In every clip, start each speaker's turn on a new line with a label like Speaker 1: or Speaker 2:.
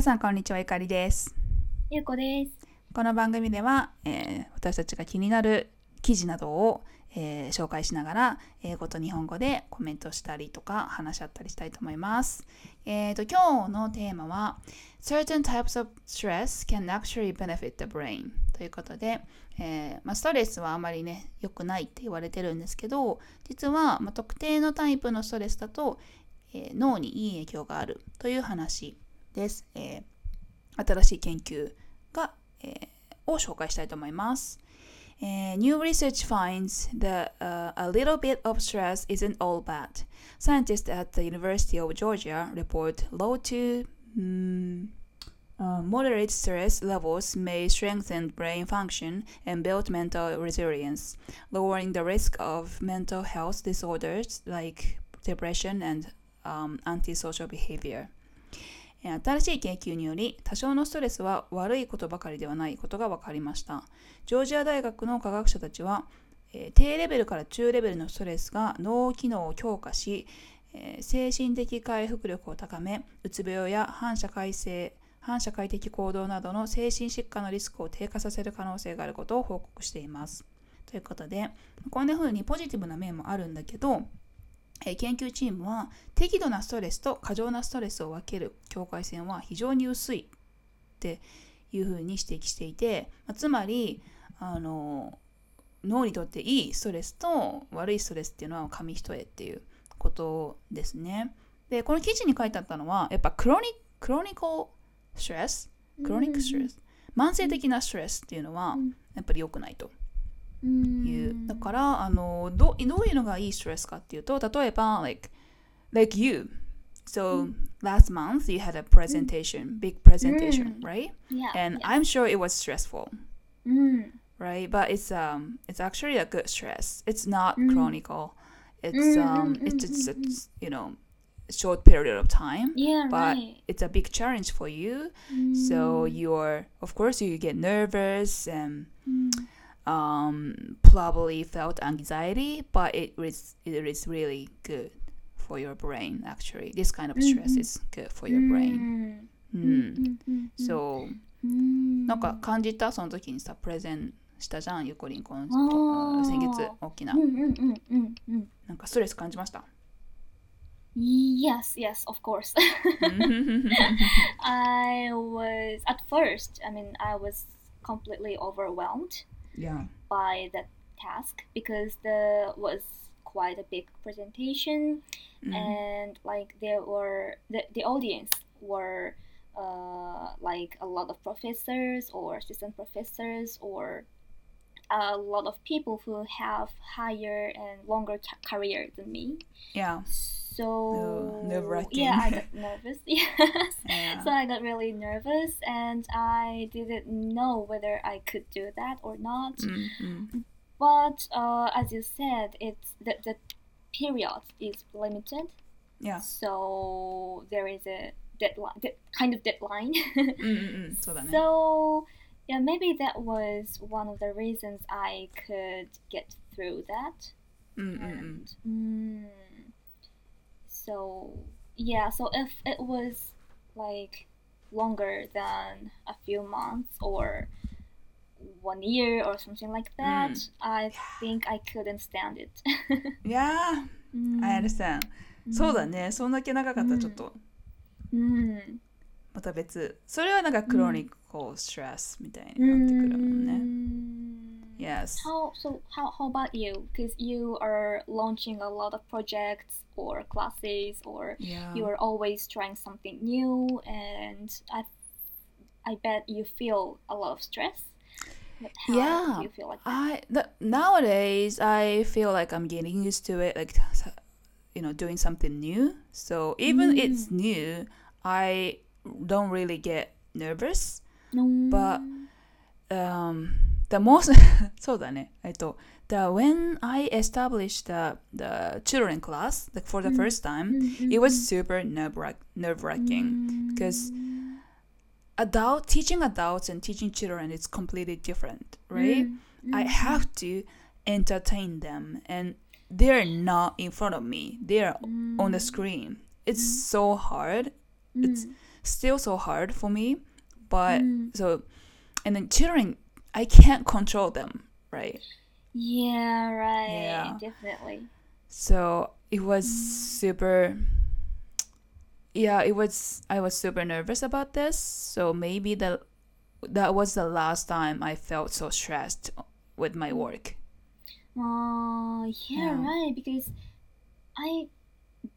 Speaker 1: 皆さんこんにちはゆかりです
Speaker 2: ゆうこです。
Speaker 1: この番組では、えー私たちが気になる記事などを、えー紹介しながら英語と日本語でコメントしたりとか話し合ったりしたいと思います。えー、と今日のテーマは Certain types of stress can actually benefit the brain ということで、えーまあ、ストレスはあまりね良くないって言われてるんですけど実は、まあ、特定のタイプのストレスだと、えー脳にいい影響があるという話です、えー、新しい研究が、えー、を紹介したいと思います。Uh, research finds that uh, a little bit of stress isn't all bad. Scientists at the University of Georgia report low to mm, uh, moderate stress levels may strengthen brain function and build mental resilience, lowering the risk of mental health disorders like depression and um, antisocial behavior. 新しい研究により多少のストレスは悪いことばかりではないことが分かりました。ジョージア大学の科学者たちは、低レベルから中レベルのストレスが脳機能を強化し、精神的回復力を高めうつ病や反社会性反社会的行動などの精神疾患のリスクを低下させる可能性があることを報告しています。ということでこんな風にポジティブな面もあるんだけど研究チームは適度なストレスと過剰なストレスを分ける境界線は非常に薄いっていうふうに指摘していて、まあつまりあの脳にとっていいストレスと悪いストレスっていうのは紙一重っていうことですね。でこの記事に書いてあったのはやっぱクロニクロニコストレスクロニックストレス慢性的なストレスっていうのは
Speaker 2: うん
Speaker 1: やっぱり良くないと。
Speaker 2: う
Speaker 1: いう。だから、あの、どどういうのがいいストレスかっていうと、例えば、like, like you. So, last month you had a presentation, big presentation,
Speaker 2: うん
Speaker 1: right?
Speaker 2: Yeah.
Speaker 1: And
Speaker 2: yeah.
Speaker 1: I'm sure it was stressful,
Speaker 2: うん。
Speaker 1: right? But it's um it's actually a good stress. It's not
Speaker 2: Mm.
Speaker 1: chronical. It's
Speaker 2: Mm,
Speaker 1: um
Speaker 2: mm,
Speaker 1: it's
Speaker 2: mm,
Speaker 1: just a,
Speaker 2: mm, mm.
Speaker 1: you know, short period of time.
Speaker 2: Yeah,
Speaker 1: But
Speaker 2: right.
Speaker 1: it's a big challenge for you. So
Speaker 2: Mm.
Speaker 1: you're of course you get nervous and
Speaker 2: うん。
Speaker 1: um, probably felt anxiety, but it is it is really good for your brain. Actually, this kind of stress
Speaker 2: Mhm.
Speaker 1: is good for your brain.
Speaker 2: う
Speaker 1: うん
Speaker 2: ん。うん。
Speaker 1: そう
Speaker 2: うん。
Speaker 1: なんか感じたその時にさプレゼンしたじゃんゆこりんこの
Speaker 2: あー
Speaker 1: 先月大きな
Speaker 2: うんうんうんうんうん。
Speaker 1: なんかストレス感じました
Speaker 2: Yes, yes, of course. I was at first. I mean, I was completely overwhelmed
Speaker 1: yeah.
Speaker 2: by the task because the was quite a big presentation
Speaker 1: うん
Speaker 2: and like there were the, the audience were uh, like a lot of professors or assistant professors or a lot of people who have higher and longer ca- career than me.
Speaker 1: Yeah.
Speaker 2: So
Speaker 1: nerve-wracking.
Speaker 2: yeah i got nervous yes.
Speaker 1: Yeah.
Speaker 2: so I got really nervous and I didn't know whether I could do that or not.
Speaker 1: Mm-hmm.
Speaker 2: But uh, as you said, it's the, the period is limited.
Speaker 1: Yeah.
Speaker 2: So there is a deadline, de- kind of deadline.
Speaker 1: mm-hmm. so,
Speaker 2: so yeah, maybe that was one of the reasons I could get through that. And, mm, so yeah, so if it was like longer than a few months or one year or something like that i think i couldn't stand it
Speaker 1: いやー I understand そうだねそんだけ長かったらちょっと
Speaker 2: うん
Speaker 1: また別それはなんかクロニックストレスみたいになってくるもんね Yes
Speaker 2: How so? How how about you? Because you are launching a lot of projects or classes, or
Speaker 1: Yeah
Speaker 2: you are always trying something new, and I I bet you feel a lot of stress. How
Speaker 1: Yeah,
Speaker 2: do you feel like that?
Speaker 1: I the, nowadays I feel like I'm getting used to it, like you know, doing something new. So even it's new, I don't really get nervous. but- Um, the most そうだね。えっと、the when I established the the children class like for the first time, it was super nerve nerve wracking because adult teaching adults and teaching children is completely different, right? I have to entertain them and they're not in front of me. They're on the screen. It's so hard. It's still so hard for me. But
Speaker 2: Mm.
Speaker 1: so, and then children, I can't control them, right?
Speaker 2: Yeah, right.
Speaker 1: Yeah.
Speaker 2: Definitely.
Speaker 1: So it was
Speaker 2: Mm.
Speaker 1: super. Yeah, it was. I was super nervous about this. So maybe the that was the last time I felt so stressed with my work.
Speaker 2: Oh, yeah,
Speaker 1: Yeah.
Speaker 2: right. Because I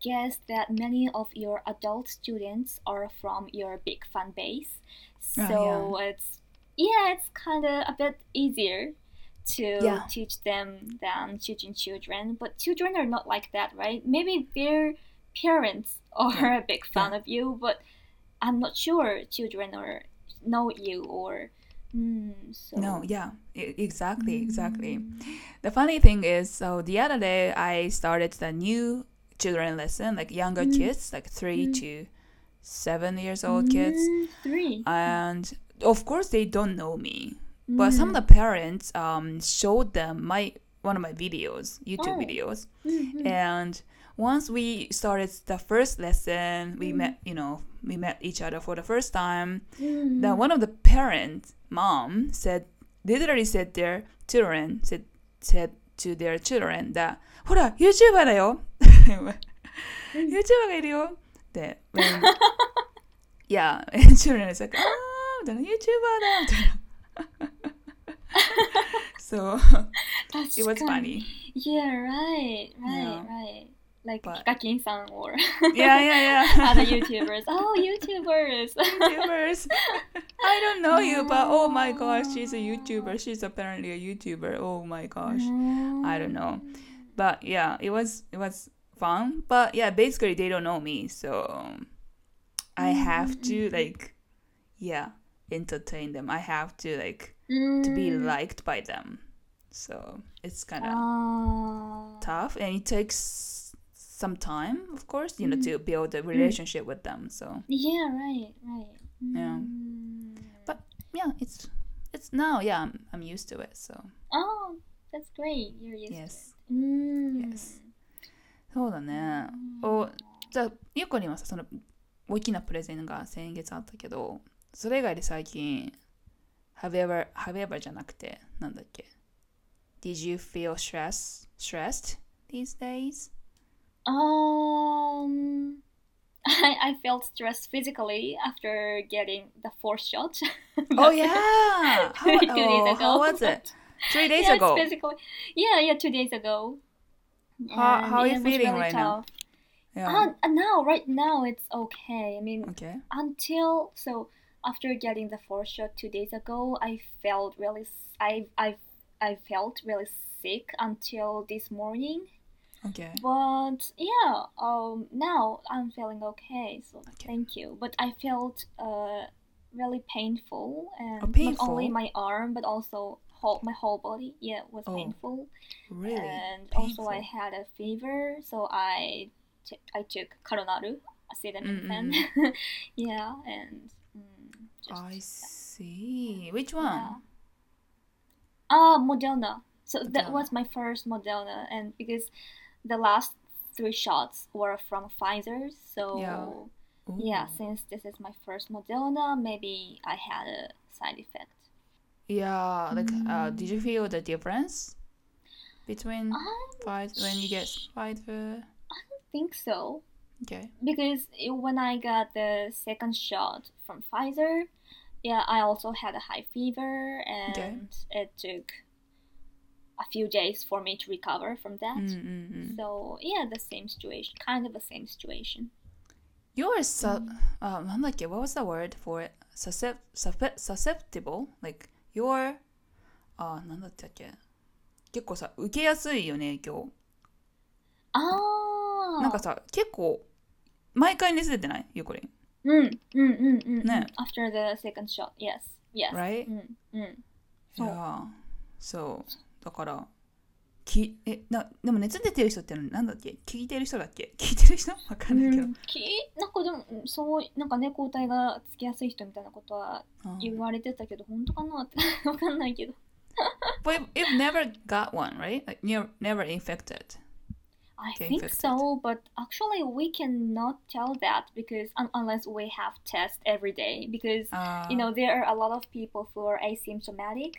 Speaker 2: guess that many of your adult students are from your big fan base. So it's yeah, it's kind of a bit easier to
Speaker 1: Yeah.
Speaker 2: teach them than teaching children. But children are not like that, right? Maybe their parents are a big fan of you, but I'm not sure children are know you or mm, so
Speaker 1: No, yeah, exactly, exactly.
Speaker 2: Mm.
Speaker 1: The funny thing is, so the other day I started the new children lesson, like younger
Speaker 2: Mm.
Speaker 1: kids, like three
Speaker 2: Mm.
Speaker 1: to seven years old kids,
Speaker 2: Mm, three.
Speaker 1: and of course they don't know me, but some of
Speaker 2: Mm.
Speaker 1: the parents um showed them my one of my videos, YouTube
Speaker 2: Oh.
Speaker 1: videos,
Speaker 2: Mhm.
Speaker 1: and once we started the first lesson, we
Speaker 2: Mm.
Speaker 1: met, you know, we met each other for the first time.
Speaker 2: Mm.
Speaker 1: Then one of the parents, mom, said literally said their children said said to their children that ほら YouTuber だよ YouTuber がいるよって when yeah and children is like あー みたいな YouTuber だみたいな so
Speaker 2: That's
Speaker 1: it was
Speaker 2: kind-
Speaker 1: funny
Speaker 2: Yeah, right, right,
Speaker 1: Yeah.
Speaker 2: right. Like
Speaker 1: But-
Speaker 2: Hikakin-san or
Speaker 1: yeah yeah yeah
Speaker 2: other YouTubers. Oh, YouTubers.
Speaker 1: YouTubers. I don't know you, but oh my gosh, she's a YouTuber. She's apparently a YouTuber. Oh my gosh. I don't know. But yeah, it was it was fun. But yeah, basically they don't know me, so I have to like yeah, entertain them. I have to like to be
Speaker 2: Mm.
Speaker 1: liked by them. So it's kind of
Speaker 2: Ah.
Speaker 1: tough and it takes some time, of course, you know, to build a relationship with them. So
Speaker 2: Yeah, right, right.
Speaker 1: Yeah.
Speaker 2: Mm.
Speaker 1: But yeah, it's it's now yeah, I'm, I'm used to it. So
Speaker 2: Oh, that's great. You're used
Speaker 1: yes.
Speaker 2: to it. Mm.
Speaker 1: Yes. そうだね。おじゃあ、ゆうこにはさ、その大きなプレゼンが先月あったけど、 それ以外で最近、have you ever, have you ever じゃなくて、なんだっけ Did you feel stress, stressed these days?
Speaker 2: Um, I, I felt stressed physically after getting the fourth shot.
Speaker 1: Oh yeah! How,
Speaker 2: two days
Speaker 1: oh,
Speaker 2: ago.
Speaker 1: how was it? Three days
Speaker 2: yeah,
Speaker 1: ago.
Speaker 2: It's physically, yeah, yeah, two days ago.
Speaker 1: How-
Speaker 2: And
Speaker 1: how are you
Speaker 2: it was
Speaker 1: feeling
Speaker 2: really
Speaker 1: right now?
Speaker 2: tough.
Speaker 1: Yeah.
Speaker 2: Uh, now, right now, it's okay. I mean,
Speaker 1: Okay.
Speaker 2: until so after getting the fourth shot two days ago, I felt really, I, I, I felt really sick until this morning.
Speaker 1: Okay.
Speaker 2: But yeah, um, now I'm feeling okay. So
Speaker 1: Okay.
Speaker 2: thank you. But I felt uh really painful and
Speaker 1: Oh,
Speaker 2: not only my arm but also whole my whole body. Yeah, it was
Speaker 1: Oh,
Speaker 2: painful.
Speaker 1: Really?
Speaker 2: And also I had a fever, so I t- I took Calonal acetaminophen. yeah, and
Speaker 1: I see. Which one?
Speaker 2: yeah. Ah, Moderna. So that was my first Moderna, and because the last three shots were from Pfizer, so
Speaker 1: Yeah.
Speaker 2: yeah, since this is my first Moderna, maybe I had a side effect.
Speaker 1: Yeah, like uh,
Speaker 2: Mm.
Speaker 1: did you feel the difference between fight when you get Pfizer?
Speaker 2: I don't think so
Speaker 1: Okay.
Speaker 2: because it- when I got the second shot from Pfizer, yeah, I also had a high fever, and it took a few days for me to recover from that.
Speaker 1: Mm, mm, mm.
Speaker 2: So yeah, the same situation, kind of the same situation.
Speaker 1: You're su- uh, なんだっけ What was the word for it? Suscept- suspe- susceptible? Like you're あなんだったっけ結構さ受けやすいよね影響
Speaker 2: Ah,
Speaker 1: なんかさ結構 毎回熱出てない？ゆうこりん
Speaker 2: mm, mm, mm, mm,
Speaker 1: No.
Speaker 2: mm. after the second shot, yes, yes.
Speaker 1: Right?
Speaker 2: Mm, mm.
Speaker 1: い
Speaker 2: So
Speaker 1: やそうだからきえなでも熱出てる人ってなんだっけ？聞いてる人だっけ？聞いてる人？わかんないけど、
Speaker 2: うん、きなんかでもうんそうなんかね抗体がつきやすい人みたいなことは
Speaker 1: うん
Speaker 2: 言われてたけど、本当かなって わかんないけど
Speaker 1: But if never got one, right? You're never infected.
Speaker 2: I
Speaker 1: get
Speaker 2: think
Speaker 1: infected.
Speaker 2: so, but actually we cannot tell that because un- unless we have tests every day because
Speaker 1: Uh,
Speaker 2: you know there are a lot of people who are asymptomatic.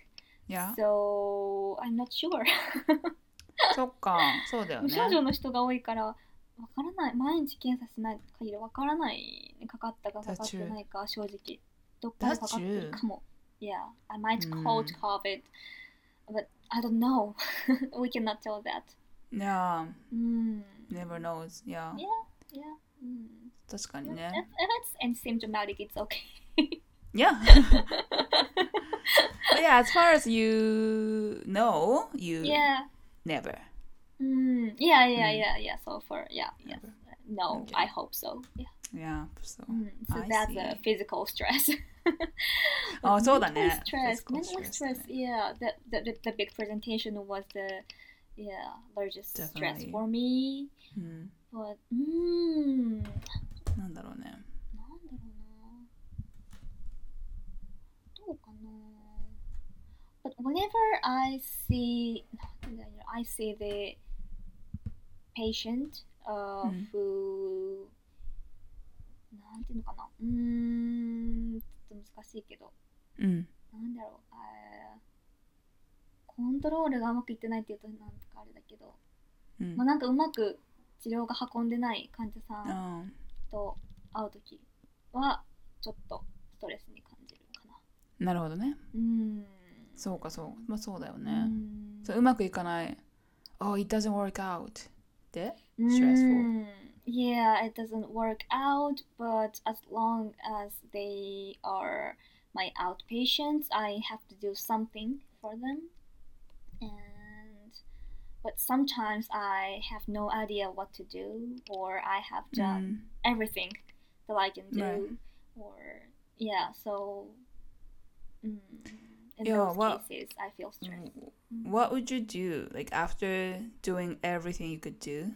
Speaker 1: yeah.
Speaker 2: So I'm not sure.
Speaker 1: そっか、そうだよね。
Speaker 2: 無症状の人が多いからわからない毎日検査しない限りわからないかかったかかかってないか正直どっかでかかってるかも Yeah I might caught COVID but I don't know we cannot tell that
Speaker 1: Yeah,
Speaker 2: うん
Speaker 1: never knows. Yeah.
Speaker 2: Yeah yeah うん
Speaker 1: 確かに
Speaker 2: If,
Speaker 1: ね。
Speaker 2: if it's asymptomatic it's okay
Speaker 1: Yeah. but yeah, as far as you know, you
Speaker 2: Yeah
Speaker 1: never.
Speaker 2: うん Yeah yeah
Speaker 1: うん
Speaker 2: yeah yeah so far yeah yes No
Speaker 1: Okay.
Speaker 2: I hope so Yeah
Speaker 1: Yeah, so.
Speaker 2: うん So
Speaker 1: I
Speaker 2: that's
Speaker 1: see.
Speaker 2: a physical stress
Speaker 1: あ、そうだ
Speaker 2: Mental
Speaker 1: ね。
Speaker 2: stress,
Speaker 1: Physical
Speaker 2: mental
Speaker 1: stress
Speaker 2: stress. Yeah, the, the the the big presentation was the yeah largest stress
Speaker 1: Definitely.
Speaker 2: for me.
Speaker 1: うん。
Speaker 2: But mm,
Speaker 1: なんだろうね。
Speaker 2: なんだろうな。どうかな。But whenever I see, なんて言うんだろう I see the patient uh,
Speaker 1: うん
Speaker 2: who なんていうのかな。うーん、ちょっと難しいけど。
Speaker 1: うん。
Speaker 2: なんだろう、あー コントロールがうまくいってないっていうとなんとかあれだけど、
Speaker 1: うん
Speaker 2: まあ、なんかうまく治療が運んでない患者さん
Speaker 1: あ
Speaker 2: と会うときはちょっとストレスに感じるかな。
Speaker 1: ーなるほどね。
Speaker 2: うーん。
Speaker 1: そうかそう。まあそうだよ
Speaker 2: う
Speaker 1: ね。
Speaker 2: ん
Speaker 1: そううまくいかない。Oh, it doesn't work out. で
Speaker 2: う
Speaker 1: stressful
Speaker 2: ん Yeah, it doesn't work out, but as long as they are my outpatients, I have to do something for them. And but sometimes I have no idea what to do, or I have done
Speaker 1: ん。
Speaker 2: everything that I can do,
Speaker 1: Right.
Speaker 2: or yeah. So mm, in
Speaker 1: Yeah,
Speaker 2: those
Speaker 1: well-
Speaker 2: cases, I feel stressed.
Speaker 1: What would you do like after doing everything you could do,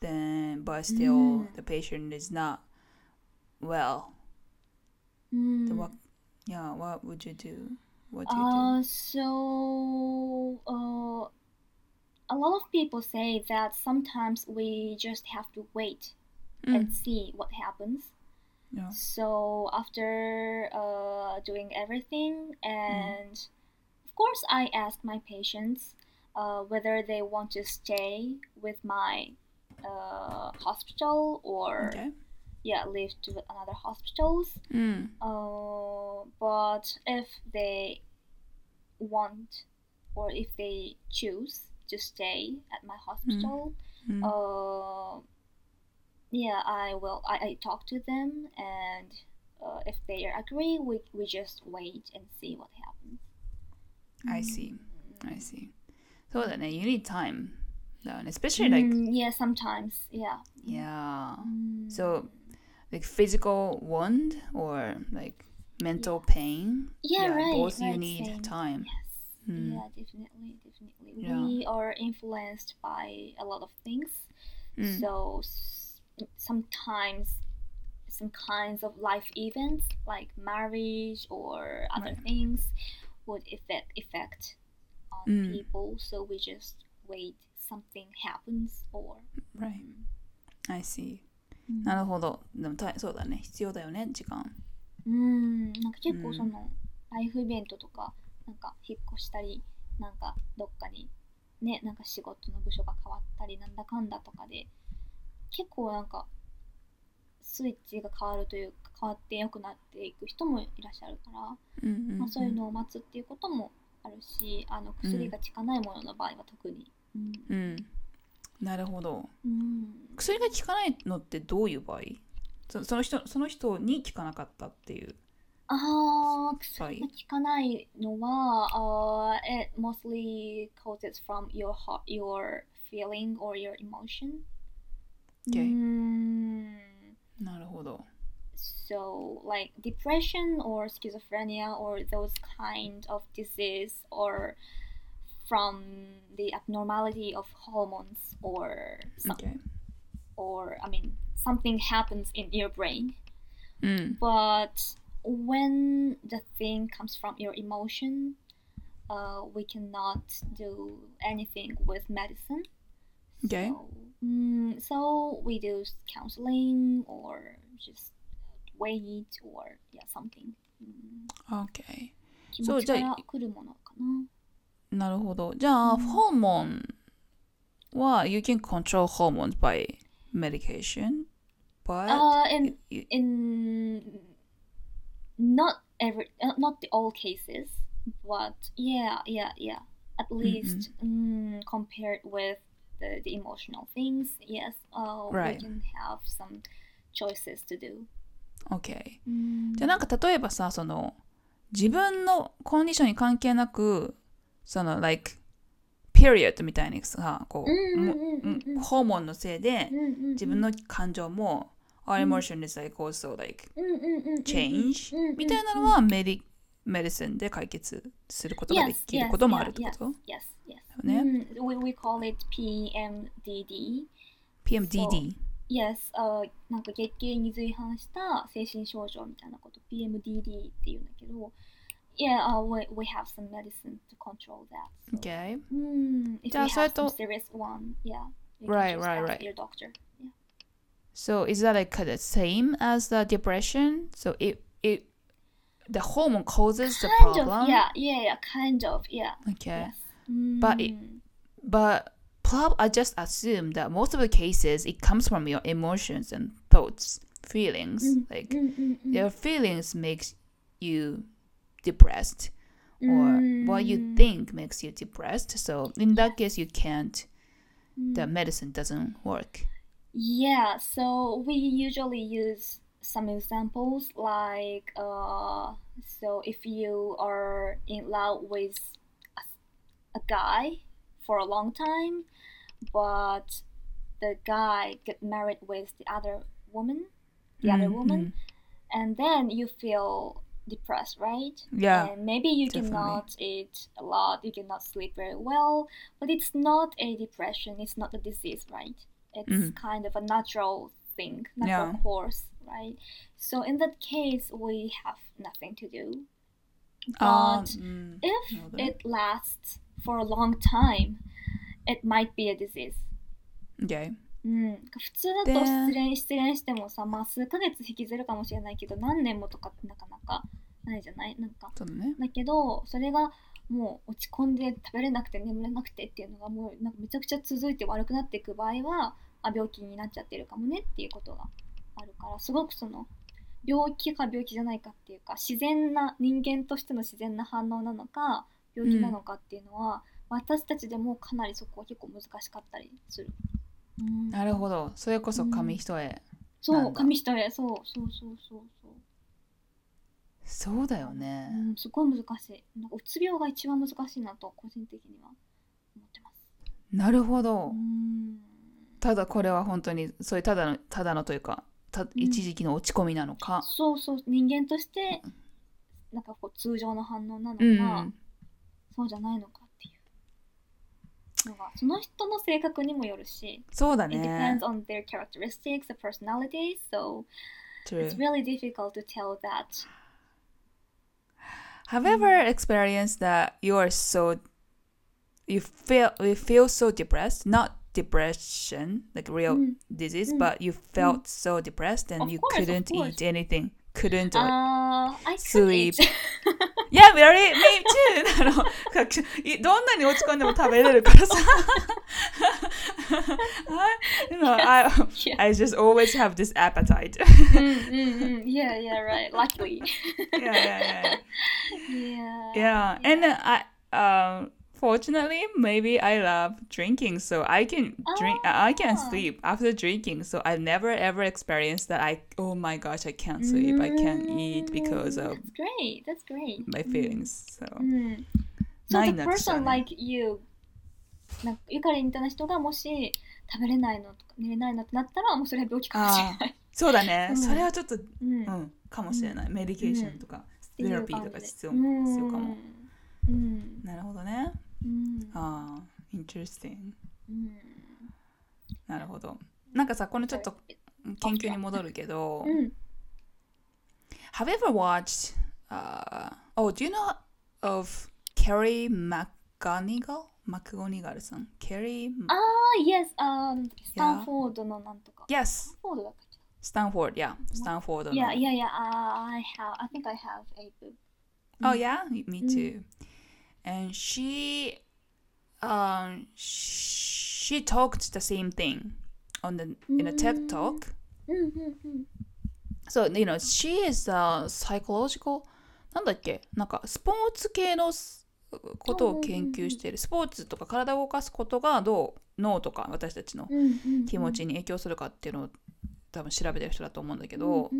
Speaker 1: then but still
Speaker 2: Mm.
Speaker 1: the patient is not well?
Speaker 2: Mm.
Speaker 1: Then what? Yeah, what would you do? What do you
Speaker 2: Uh, so uh, a lot of people say that sometimes we just have to wait
Speaker 1: do?
Speaker 2: and see what happens.
Speaker 1: Yeah.
Speaker 2: So after uh, doing everything, and of course, I ask my patients uh, whether they want to stay with my uh, hospital or
Speaker 1: Okay
Speaker 2: yeah leave to another hospitals.
Speaker 1: Mm.
Speaker 2: uh, but if they want or if they choose to stay at my hospital
Speaker 1: mm. Mm.
Speaker 2: Uh, yeah i will I, I talk to them and uh, if they agree we, we just wait and see what happens.
Speaker 1: I hmm. see. I see. So then you need time though, and especially like
Speaker 2: mm, yeah sometimes yeah.
Speaker 1: Yeah.
Speaker 2: Mm.
Speaker 1: So like physical wound or like mental pain.
Speaker 2: yeah, right.
Speaker 1: Both you need
Speaker 2: same.
Speaker 1: time.
Speaker 2: Yes.
Speaker 1: Mm.
Speaker 2: Yeah, definitely, definitely.
Speaker 1: Yeah.
Speaker 2: We are influenced by a lot of things.
Speaker 1: うん。
Speaker 2: So s- sometimes some kinds of life events like marriage or other
Speaker 1: Right.
Speaker 2: things would affect effect on
Speaker 1: Mm.
Speaker 2: people. So we just wait something happens or
Speaker 1: Right. I see.
Speaker 2: うん
Speaker 1: なるほど。でもたそうだね。必要だよね、時間。
Speaker 2: うんなんか結
Speaker 1: うん
Speaker 2: 構その、ライフイベントとかなんか引っ越したりなんかどっかにねなんか仕事の部署が変わったりなんだかんだとかで結構なんかスイッチが変わるというか変わって良くなっていく人もいらっしゃるから、
Speaker 1: うんうんうん
Speaker 2: まあ、そういうのを待つっていうこともあるしあの薬が効かないものの場合は特に。うん
Speaker 1: うん。なるほど。
Speaker 2: うん
Speaker 1: 薬が効かないのってどういう場合そその人その人に効かなかったっていう
Speaker 2: あー
Speaker 1: 場合
Speaker 2: 薬が効かないのは、uh, it mostly causes from your heart, your feeling or your emotion.
Speaker 1: Okay.
Speaker 2: うん
Speaker 1: なるほど。
Speaker 2: So, like depression or schizophrenia or those kind of disease or from the abnormality of hormones or some,
Speaker 1: Okay.
Speaker 2: or I mean something happens in your brain.
Speaker 1: うん。
Speaker 2: But when the thing comes from your emotion, uh, we cannot do anything with medicine.
Speaker 1: Okay.
Speaker 2: So, mm, so we do counseling or just wait or yeah something. Mm,
Speaker 1: Okay.
Speaker 2: 気
Speaker 1: そうじゃあ
Speaker 2: 持ちから来るものかな。
Speaker 1: なるほど。じゃあ、
Speaker 2: うん
Speaker 1: ホルモンは you can control hormones by medication, but
Speaker 2: Uh, in
Speaker 1: you-
Speaker 2: in not every uh, not the all cases, but yeah, yeah, yeah. At least mm, compared with the, the emotional things, yes, uh,
Speaker 1: Right.
Speaker 2: we can have some choices to do.
Speaker 1: okay.
Speaker 2: うん
Speaker 1: じゃあなんか例えばさ、その自分のコンディションに関係なく、その like period みたいにさ、こう、ホルモンのせいで自分の感情も our emotion is like also like change みたいなのはメディメディシンで解決することができることもあるってこと
Speaker 2: ？Yes, yes.
Speaker 1: ね。
Speaker 2: Mm, we, we call it PMDD.
Speaker 1: PMDD
Speaker 2: Yes, あなんか月経に随伴した精神症状みたいなこと。PMDD っていうんだけど yeah, uh, we, we have some medicine to control that. So.
Speaker 1: Okay.
Speaker 2: Mm, if
Speaker 1: yeah,
Speaker 2: you
Speaker 1: so
Speaker 2: have some serious one, yeah.
Speaker 1: right, right, right.
Speaker 2: Your doctor.
Speaker 1: So is that like the same as the depression? So it it the hormone causes
Speaker 2: kind the
Speaker 1: problem.
Speaker 2: Of, yeah, yeah, yeah, kind of, yeah.
Speaker 1: Okay.
Speaker 2: Yes. Mm.
Speaker 1: But it,
Speaker 2: hmm.
Speaker 1: but prob I just assume that most of the cases it comes from your emotions and thoughts, feelings.
Speaker 2: Mm.
Speaker 1: Like
Speaker 2: mm, mm, mm,
Speaker 1: your feelings makes you depressed or what you
Speaker 2: Mm.
Speaker 1: think makes you depressed. So in that case you can't
Speaker 2: Mm.
Speaker 1: the medicine doesn't work.
Speaker 2: Yeah, so we usually use some examples like uh, so if you are in love with a, a guy for a long time, but the guy get married with the other woman, the other
Speaker 1: Mm,
Speaker 2: woman, and then you feel depressed, right?
Speaker 1: Yeah.
Speaker 2: And maybe you
Speaker 1: definitely.
Speaker 2: cannot eat a lot, you cannot sleep very well, but it's not a depression, it's not a disease, right? It's
Speaker 1: mm-hmm.
Speaker 2: kind of a natural thing, natural
Speaker 1: yeah.
Speaker 2: course, right? So in that case, we have nothing to do.
Speaker 1: Um,
Speaker 2: but
Speaker 1: um,
Speaker 2: if it lasts for a long time, it might be a disease.
Speaker 1: Okay.
Speaker 2: うん、普通だと失恋失恋してもさ、まあ、数ヶ月引きずるかもしれないけど何年もとかってなかなかないじゃないなんか
Speaker 1: だね。
Speaker 2: だけどそれがもう落ち込んで食べれなくて眠れなくてっていうのがもうなんかめちゃくちゃ続いて悪くなっていく場合はあ病気になっちゃってるかもねっていうことがあるからすごくその病気か病気じゃないかっていうか自然な人間としての自然な反応なのか病気なのかっていうのは、私たちでもかなりそこは結構難しかったりする。うん
Speaker 1: なるほど。それこそ紙一重。
Speaker 2: そう、紙一重、そうそうそうそうそう。
Speaker 1: そうだよね。
Speaker 2: うん、すごい難しい。なんかうつ病が一番難しいなと個人的には思ってます。
Speaker 1: なるほ
Speaker 2: う
Speaker 1: ど。
Speaker 2: ん。
Speaker 1: ただこれは本当にそういうただのただのというかた
Speaker 2: ん
Speaker 1: 一時期の落ち込みなのか。
Speaker 2: そうそう、人間として、なんかこう通常の反応なのか、
Speaker 1: うん。
Speaker 2: そうじゃないのかのが、その人の性格にもよるし、
Speaker 1: そうだ
Speaker 2: it
Speaker 1: ね
Speaker 2: depends。on their characteristics, the personality, so
Speaker 1: True.
Speaker 2: it's really difficult to tell that.
Speaker 1: Have you ever experienced that you are so you feel you feel so depressed? Not depression, like real
Speaker 2: うん
Speaker 1: disease,
Speaker 2: うん
Speaker 1: but you felt so depressed and
Speaker 2: Of
Speaker 1: you
Speaker 2: course, of
Speaker 1: couldn't
Speaker 2: course.
Speaker 1: eat anything. Couldn't do it.
Speaker 2: あー、I could
Speaker 1: Sleep.
Speaker 2: eat.
Speaker 1: Yeah, very me too. あのいどんなに落ち込んでも食べれるからさ。I, you know, I,
Speaker 2: Yeah.
Speaker 1: I just always have this appetite.
Speaker 2: うんうんうん Yeah, yeah, right. Luckily.
Speaker 1: yeah, yeah,
Speaker 2: yeah.
Speaker 1: yeah. Yeah, and uh, I um fortunately maybe I love drinking, so I can drink. I can
Speaker 2: Ah.
Speaker 1: sleep after drinking. So I never ever experienced that. I oh my gosh, I can't sleep. I can't eat because of
Speaker 2: That's great. That's great.
Speaker 1: my feelings. So
Speaker 2: うん。So
Speaker 1: ない
Speaker 2: the
Speaker 1: なってた
Speaker 2: person
Speaker 1: ね
Speaker 2: like you なんかゆかりみたいな人がもし食べれないのとか寝れないのってなったらもうそれは病気かもしれない。
Speaker 1: そうだね。
Speaker 2: うん
Speaker 1: それはちょっと
Speaker 2: うん。っ
Speaker 1: うんかもしれない。メディケーションとか
Speaker 2: ていう
Speaker 1: セラピーとか
Speaker 2: 感じで
Speaker 1: 必要
Speaker 2: うん
Speaker 1: 必要かも。
Speaker 2: うん。
Speaker 1: なるほどね。
Speaker 2: うん
Speaker 1: ああ interesting mm.
Speaker 2: うん
Speaker 1: なるほどなんかさこのちょっと研究に戻るけど、
Speaker 2: うん、
Speaker 1: Have you ever watched uh, oh do you know of Kelly McGonigal? McGonigal さん Carrie ああ
Speaker 2: ah, yes um スタンフォードのなんとか
Speaker 1: yes
Speaker 2: スタンフォードだっけ
Speaker 1: Stanford, yeah. Stanford.
Speaker 2: Yeah, yeah, yeah. Uh, I have. I think I have a book.
Speaker 1: Oh mm. yeah, me too. And she, um, she talked the same thing on the in a TED talk. So you know, she is a psychological. なんだっけ？なんかスポーツ系のすことを研究している。スポーツとか体を動かすことがどう？脳とか私たちの気持ちに影響するかっていうのを多分調べてる人だと思うんだけ
Speaker 2: うん
Speaker 1: ど、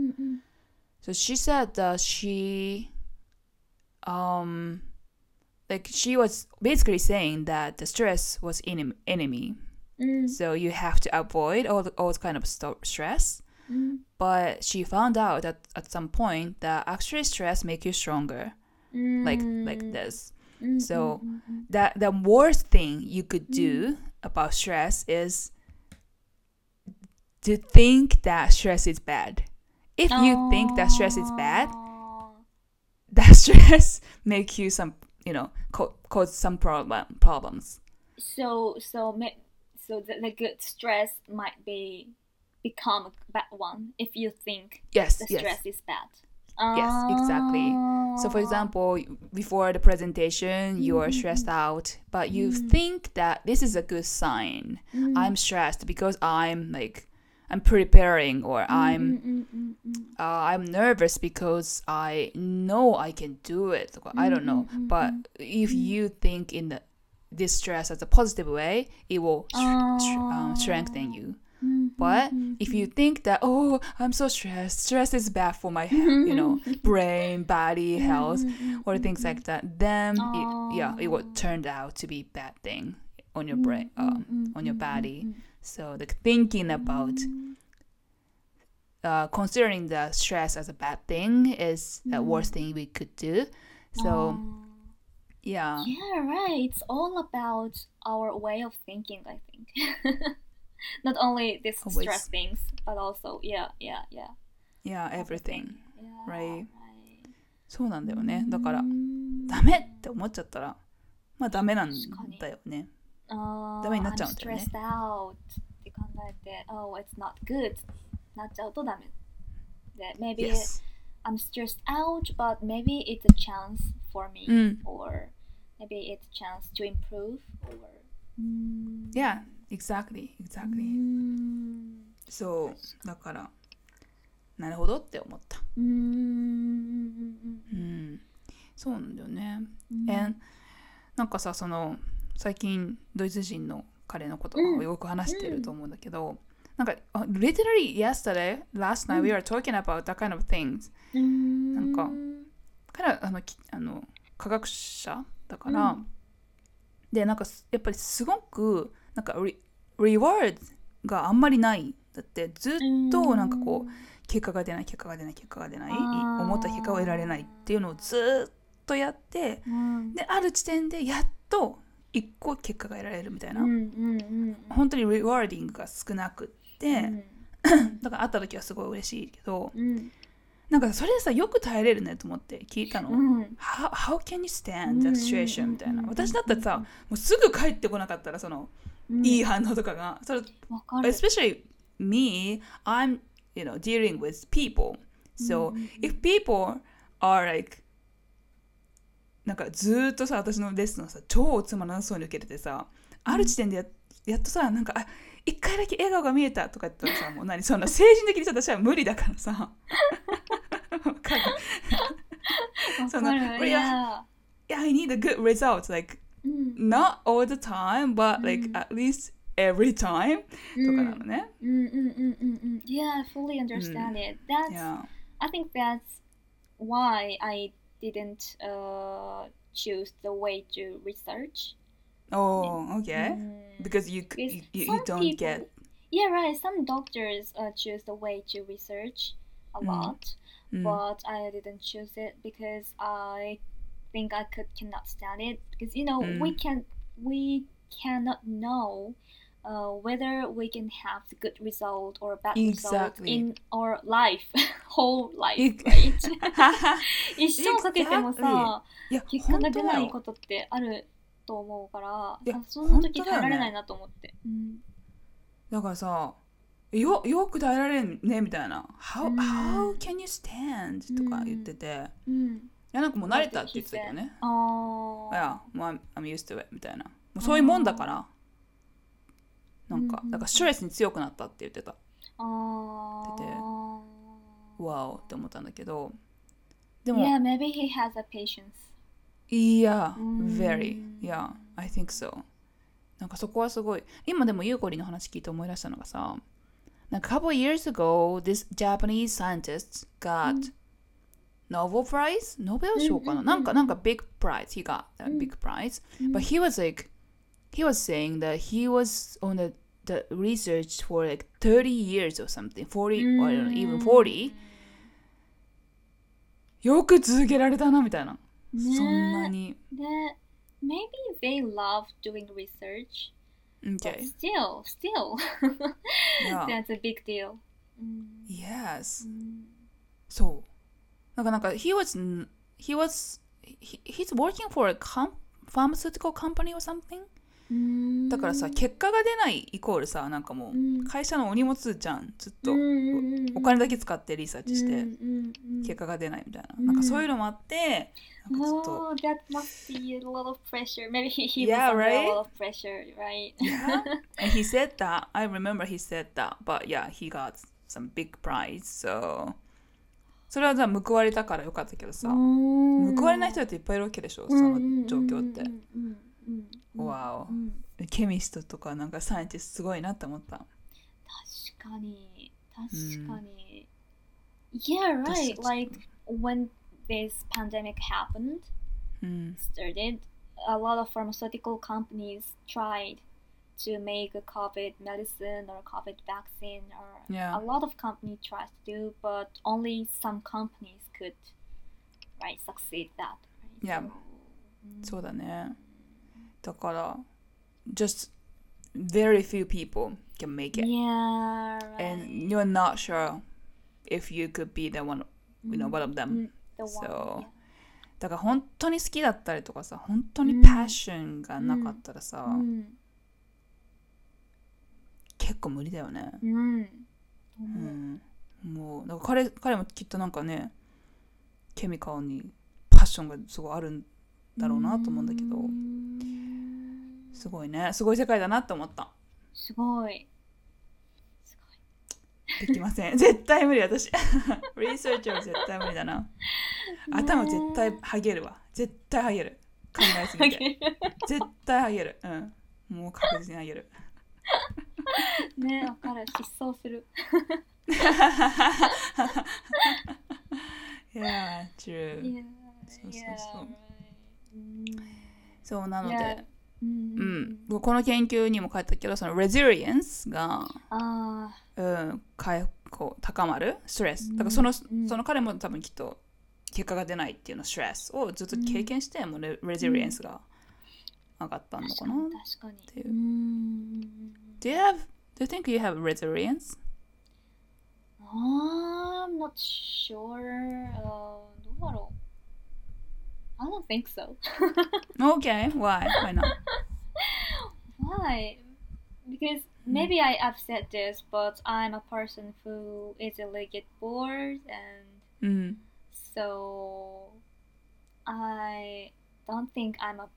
Speaker 1: So she said that she, um, like she was basically saying that the stress was in enemy
Speaker 2: mm.
Speaker 1: so you have to avoid all the, all kind of st- stress
Speaker 2: mm.
Speaker 1: but she found out that at some point that actually stress make you stronger mm. like like this
Speaker 2: mm-hmm.
Speaker 1: so
Speaker 2: mm, mm, mm.
Speaker 1: that the worst thing you could do about stress is to think that stress is bad if you think that stress is bad that stress make you some you know co- cause some problem problems.
Speaker 2: So so so the, the good stress might be become a bad one if you think
Speaker 1: yes
Speaker 2: the
Speaker 1: yes.
Speaker 2: stress is bad.
Speaker 1: Yes, exactly. so for ah. example before the presentation you are stressed mm-hmm. out but you mm-hmm. think that this is a good sign. Mm-hmm. I'm stressed because i'm like I'm preparing or
Speaker 2: mm, I'm mm, mm,
Speaker 1: uh, I'm nervous because I know I can do it. I don't know, but if you think in the, this stress as a positive way, it will um, strengthen you.
Speaker 2: Mm-hmm,
Speaker 1: but mm-hmm, if you mm-hmm. think that oh I'm so stressed, stress is bad for my you know brain, body health, or things like that, then it, yeah, it will turn out to be bad thing on your brain, uh, on your body. So the thinking about uh, considering the stress as a bad thing is the worst thing we could do. So yeah,
Speaker 2: Yeah, right. It's all about our way of thinking, I think. Not only these
Speaker 1: Always.
Speaker 2: stress things, but also yeah, yeah, yeah.
Speaker 1: yeah, everything.
Speaker 2: Yeah,
Speaker 1: Right.
Speaker 2: right.
Speaker 1: そうなんだよね。だから
Speaker 2: うん
Speaker 1: ダメって思っちゃったら、まあダメなん
Speaker 2: 確かに
Speaker 1: だよね。
Speaker 2: あー
Speaker 1: ダメになっ
Speaker 2: I'm
Speaker 1: ちゃうんだよね
Speaker 2: stressed out って考えて、oh, it's not good なっちゃうとダメ。で、maybe
Speaker 1: Yes.
Speaker 2: I'm stressed out, but maybe it's a chance for me,
Speaker 1: うん。
Speaker 2: or maybe it's a chance to improve, or うん。
Speaker 1: Yeah, exactly,
Speaker 2: う
Speaker 1: exactly.
Speaker 2: ん
Speaker 1: そう、だから、なるほどって思った。
Speaker 2: うんうん
Speaker 1: うん。そうなんだよね。
Speaker 2: うん
Speaker 1: And なんかさ、その、 最近、ドイツ人の彼のこと
Speaker 2: うん。
Speaker 1: をよく話してると思うんだけど、なんか、あ literally yesterday, last night, we were talking about that kind of things.
Speaker 2: うん
Speaker 1: なんか彼はあのきあの科学者だから、
Speaker 2: うん。
Speaker 1: でなんかすやっぱりすごくなんかリリワードがあんまりない。だってずっとなんかこう結果が出ない結果が出ない結果が出ない思った結果を得られないっていうのをずっとやって
Speaker 2: うん。
Speaker 1: である地点でやっと一個結果が得られるみたいな、
Speaker 2: うんうんうん
Speaker 1: 本当にリワーディングが少なくって、
Speaker 2: うん。
Speaker 1: だから会った時はすごい嬉しいけど
Speaker 2: うん。
Speaker 1: なんかそれでさよく耐えれるねと思って聞いたの。
Speaker 2: うん。
Speaker 1: How, how can you stand that situation? みたいな。
Speaker 2: うん
Speaker 1: 私だったらさ、もうすぐ帰ってこなかったら、その、
Speaker 2: うん。
Speaker 1: いい反応とかが、それ、
Speaker 2: わかる。
Speaker 1: especially me, I'm, you know, dealing with people. So, if people are like, なんかずーっとさ、私のレッスンをさ、超つまらなそうに受けててさ、ある時点でややっとさ、なんか、あ一回だけ笑顔が見えたとか言ったらさ、もう何、そんな精神的にさ私は無理だからさ。わかるその
Speaker 2: わかる
Speaker 1: いや Yeah, I need a good result. Like,
Speaker 2: うん
Speaker 1: not all the time, but like at least every time とかなのね。
Speaker 2: Yeah, I fully understand it. That's. I think that's why I didn't uh, choose the way to research.
Speaker 1: Oh, okay.
Speaker 2: Mm.
Speaker 1: Because you,
Speaker 2: Because
Speaker 1: you, you, don't
Speaker 2: people-
Speaker 1: get.
Speaker 2: Yeah, right. Some doctors uh, choose the way to research a
Speaker 1: Mm.
Speaker 2: lot,
Speaker 1: うん
Speaker 2: but I didn't choose it because I think I could cannot stand it. Because you know we
Speaker 1: Mm.
Speaker 2: can we cannot know uh, whether we can have the good result or bad result in our life, whole life,
Speaker 1: Ex-
Speaker 2: right? 一生かけてもさ、結果が出。ないことってあると思うからそんな時耐えられないなと思って、うん。
Speaker 1: だからさよよく耐えられるねみたいな「How,、
Speaker 2: うん。
Speaker 1: how can you stand?」とか言ってて、い
Speaker 2: うん、
Speaker 1: やなんかもう慣れたって言ってたけどね。
Speaker 2: あ
Speaker 1: いやもう I'm, I'm used to it みたいな。もうそういうもんだからなんか
Speaker 2: うん
Speaker 1: だからストレスに強くなったって言ってた
Speaker 2: あ
Speaker 1: てて
Speaker 2: あ
Speaker 1: わおって思ったんだけどでも
Speaker 2: Yeah, maybe he has a patience.
Speaker 1: いや
Speaker 2: うん
Speaker 1: very yeah I think so なんかそこはすごい今でもユーコリの話聞いて思い出したのがさなんか couple years ago this Japanese scientist got Nobel Prize ノーベル賞かな、
Speaker 2: うんうんうん
Speaker 1: なんかなんか big prize he got a
Speaker 2: うん
Speaker 1: big prize
Speaker 2: うん
Speaker 1: but he was like he was saying that he was on the the research for like 30 years or something 40 or I don't know, even 40よく続けられたなみたいな、そんなに
Speaker 2: ね Maybe they love doing research, but
Speaker 1: Okay
Speaker 2: still, still,
Speaker 1: yeah
Speaker 2: that's a big deal. うん、
Speaker 1: yes
Speaker 2: うん
Speaker 1: そうなんかなんか he was he was he, he's working for a com pharmaceutical company or something
Speaker 2: うん
Speaker 1: だからさ結果が出ないイコールさなんかも
Speaker 2: う
Speaker 1: 会社のお荷物じゃんずっとお金だけ使ってリサーチして結果が出ないみたいな。
Speaker 2: うん。
Speaker 1: なんかそういうのもあってなんかちょっと
Speaker 2: Oh, that must be a lot of pressure. Maybe he, he
Speaker 1: Yeah,
Speaker 2: was under
Speaker 1: right?
Speaker 2: a lot of pressure, right?
Speaker 1: Yeah. and he said that. I remember he said that. But yeah he got some big prize so. それはじゃあ報われたからよかったけどさ報われない人だっていっぱいいるわけでしょその状況って。
Speaker 2: うんうんうんうん
Speaker 1: わお
Speaker 2: うん
Speaker 1: ケミストとかなんかサイエンティストすごいなって思った
Speaker 2: 確かに確かに、Yeah,
Speaker 1: 私
Speaker 2: right.
Speaker 1: たち
Speaker 2: Like when this pandemic happened,
Speaker 1: うん
Speaker 2: started, a lot of pharmaceutical companies tried to make a COVID medicine or COVID vaccine, or
Speaker 1: Yeah.
Speaker 2: a lot of companies tried to do, but only some companies could, right, succeed that. Right?
Speaker 1: Yeah.
Speaker 2: So,
Speaker 1: そうだね だから just very few people can make it
Speaker 2: Yeah, right.
Speaker 1: and you're not sure if you could be the one you know one of them
Speaker 2: Mm,
Speaker 1: So-. だから本当に好きだったりとかさ本当に
Speaker 2: うん
Speaker 1: パッションがなかったらさ、
Speaker 2: うん
Speaker 1: 結構無理だよね、
Speaker 2: うん。
Speaker 1: う、ん、もうだから彼彼もきっとなんかねケミカルにパッションがすごいあるんだろうなと思うんだけど。
Speaker 2: うん
Speaker 1: すごいね。すごい世界だなって思った。
Speaker 2: すごい。す
Speaker 1: できません。絶対無理私。リサーチは絶対無理だな。頭絶対ハゲるわ。絶対ハゲる。考えす。ぎて。絶対ハゲる。うん。もう確実にハゲる。
Speaker 2: ね、わかる。失踪する。
Speaker 1: Yeah, true.
Speaker 2: Yeah,
Speaker 1: そうそう
Speaker 2: yeah,
Speaker 1: そう。
Speaker 2: right. うん
Speaker 1: そうなの.で、
Speaker 2: うん
Speaker 1: うん、この研究にも書いたけどその resilience が、
Speaker 2: あ
Speaker 1: うん、回こう高まる？ストレス
Speaker 2: うん。
Speaker 1: だからその,、
Speaker 2: うん。
Speaker 1: その彼も多分きっと結果が出ないっていうのストレスをずっと経験して、もうレ resilience が上がった
Speaker 2: あ、
Speaker 1: のかな、
Speaker 2: 確かに。確かに。
Speaker 1: ていう。
Speaker 2: うん。
Speaker 1: Do you have Do you think you have resilience?
Speaker 2: I'm not sure. あーどうだろう。I don't think so.
Speaker 1: Okay, why? Why not?
Speaker 2: Why? Because maybe I, I've said this, but I'm a person who easily get bored, and
Speaker 1: うん。
Speaker 2: so I don't think I'm a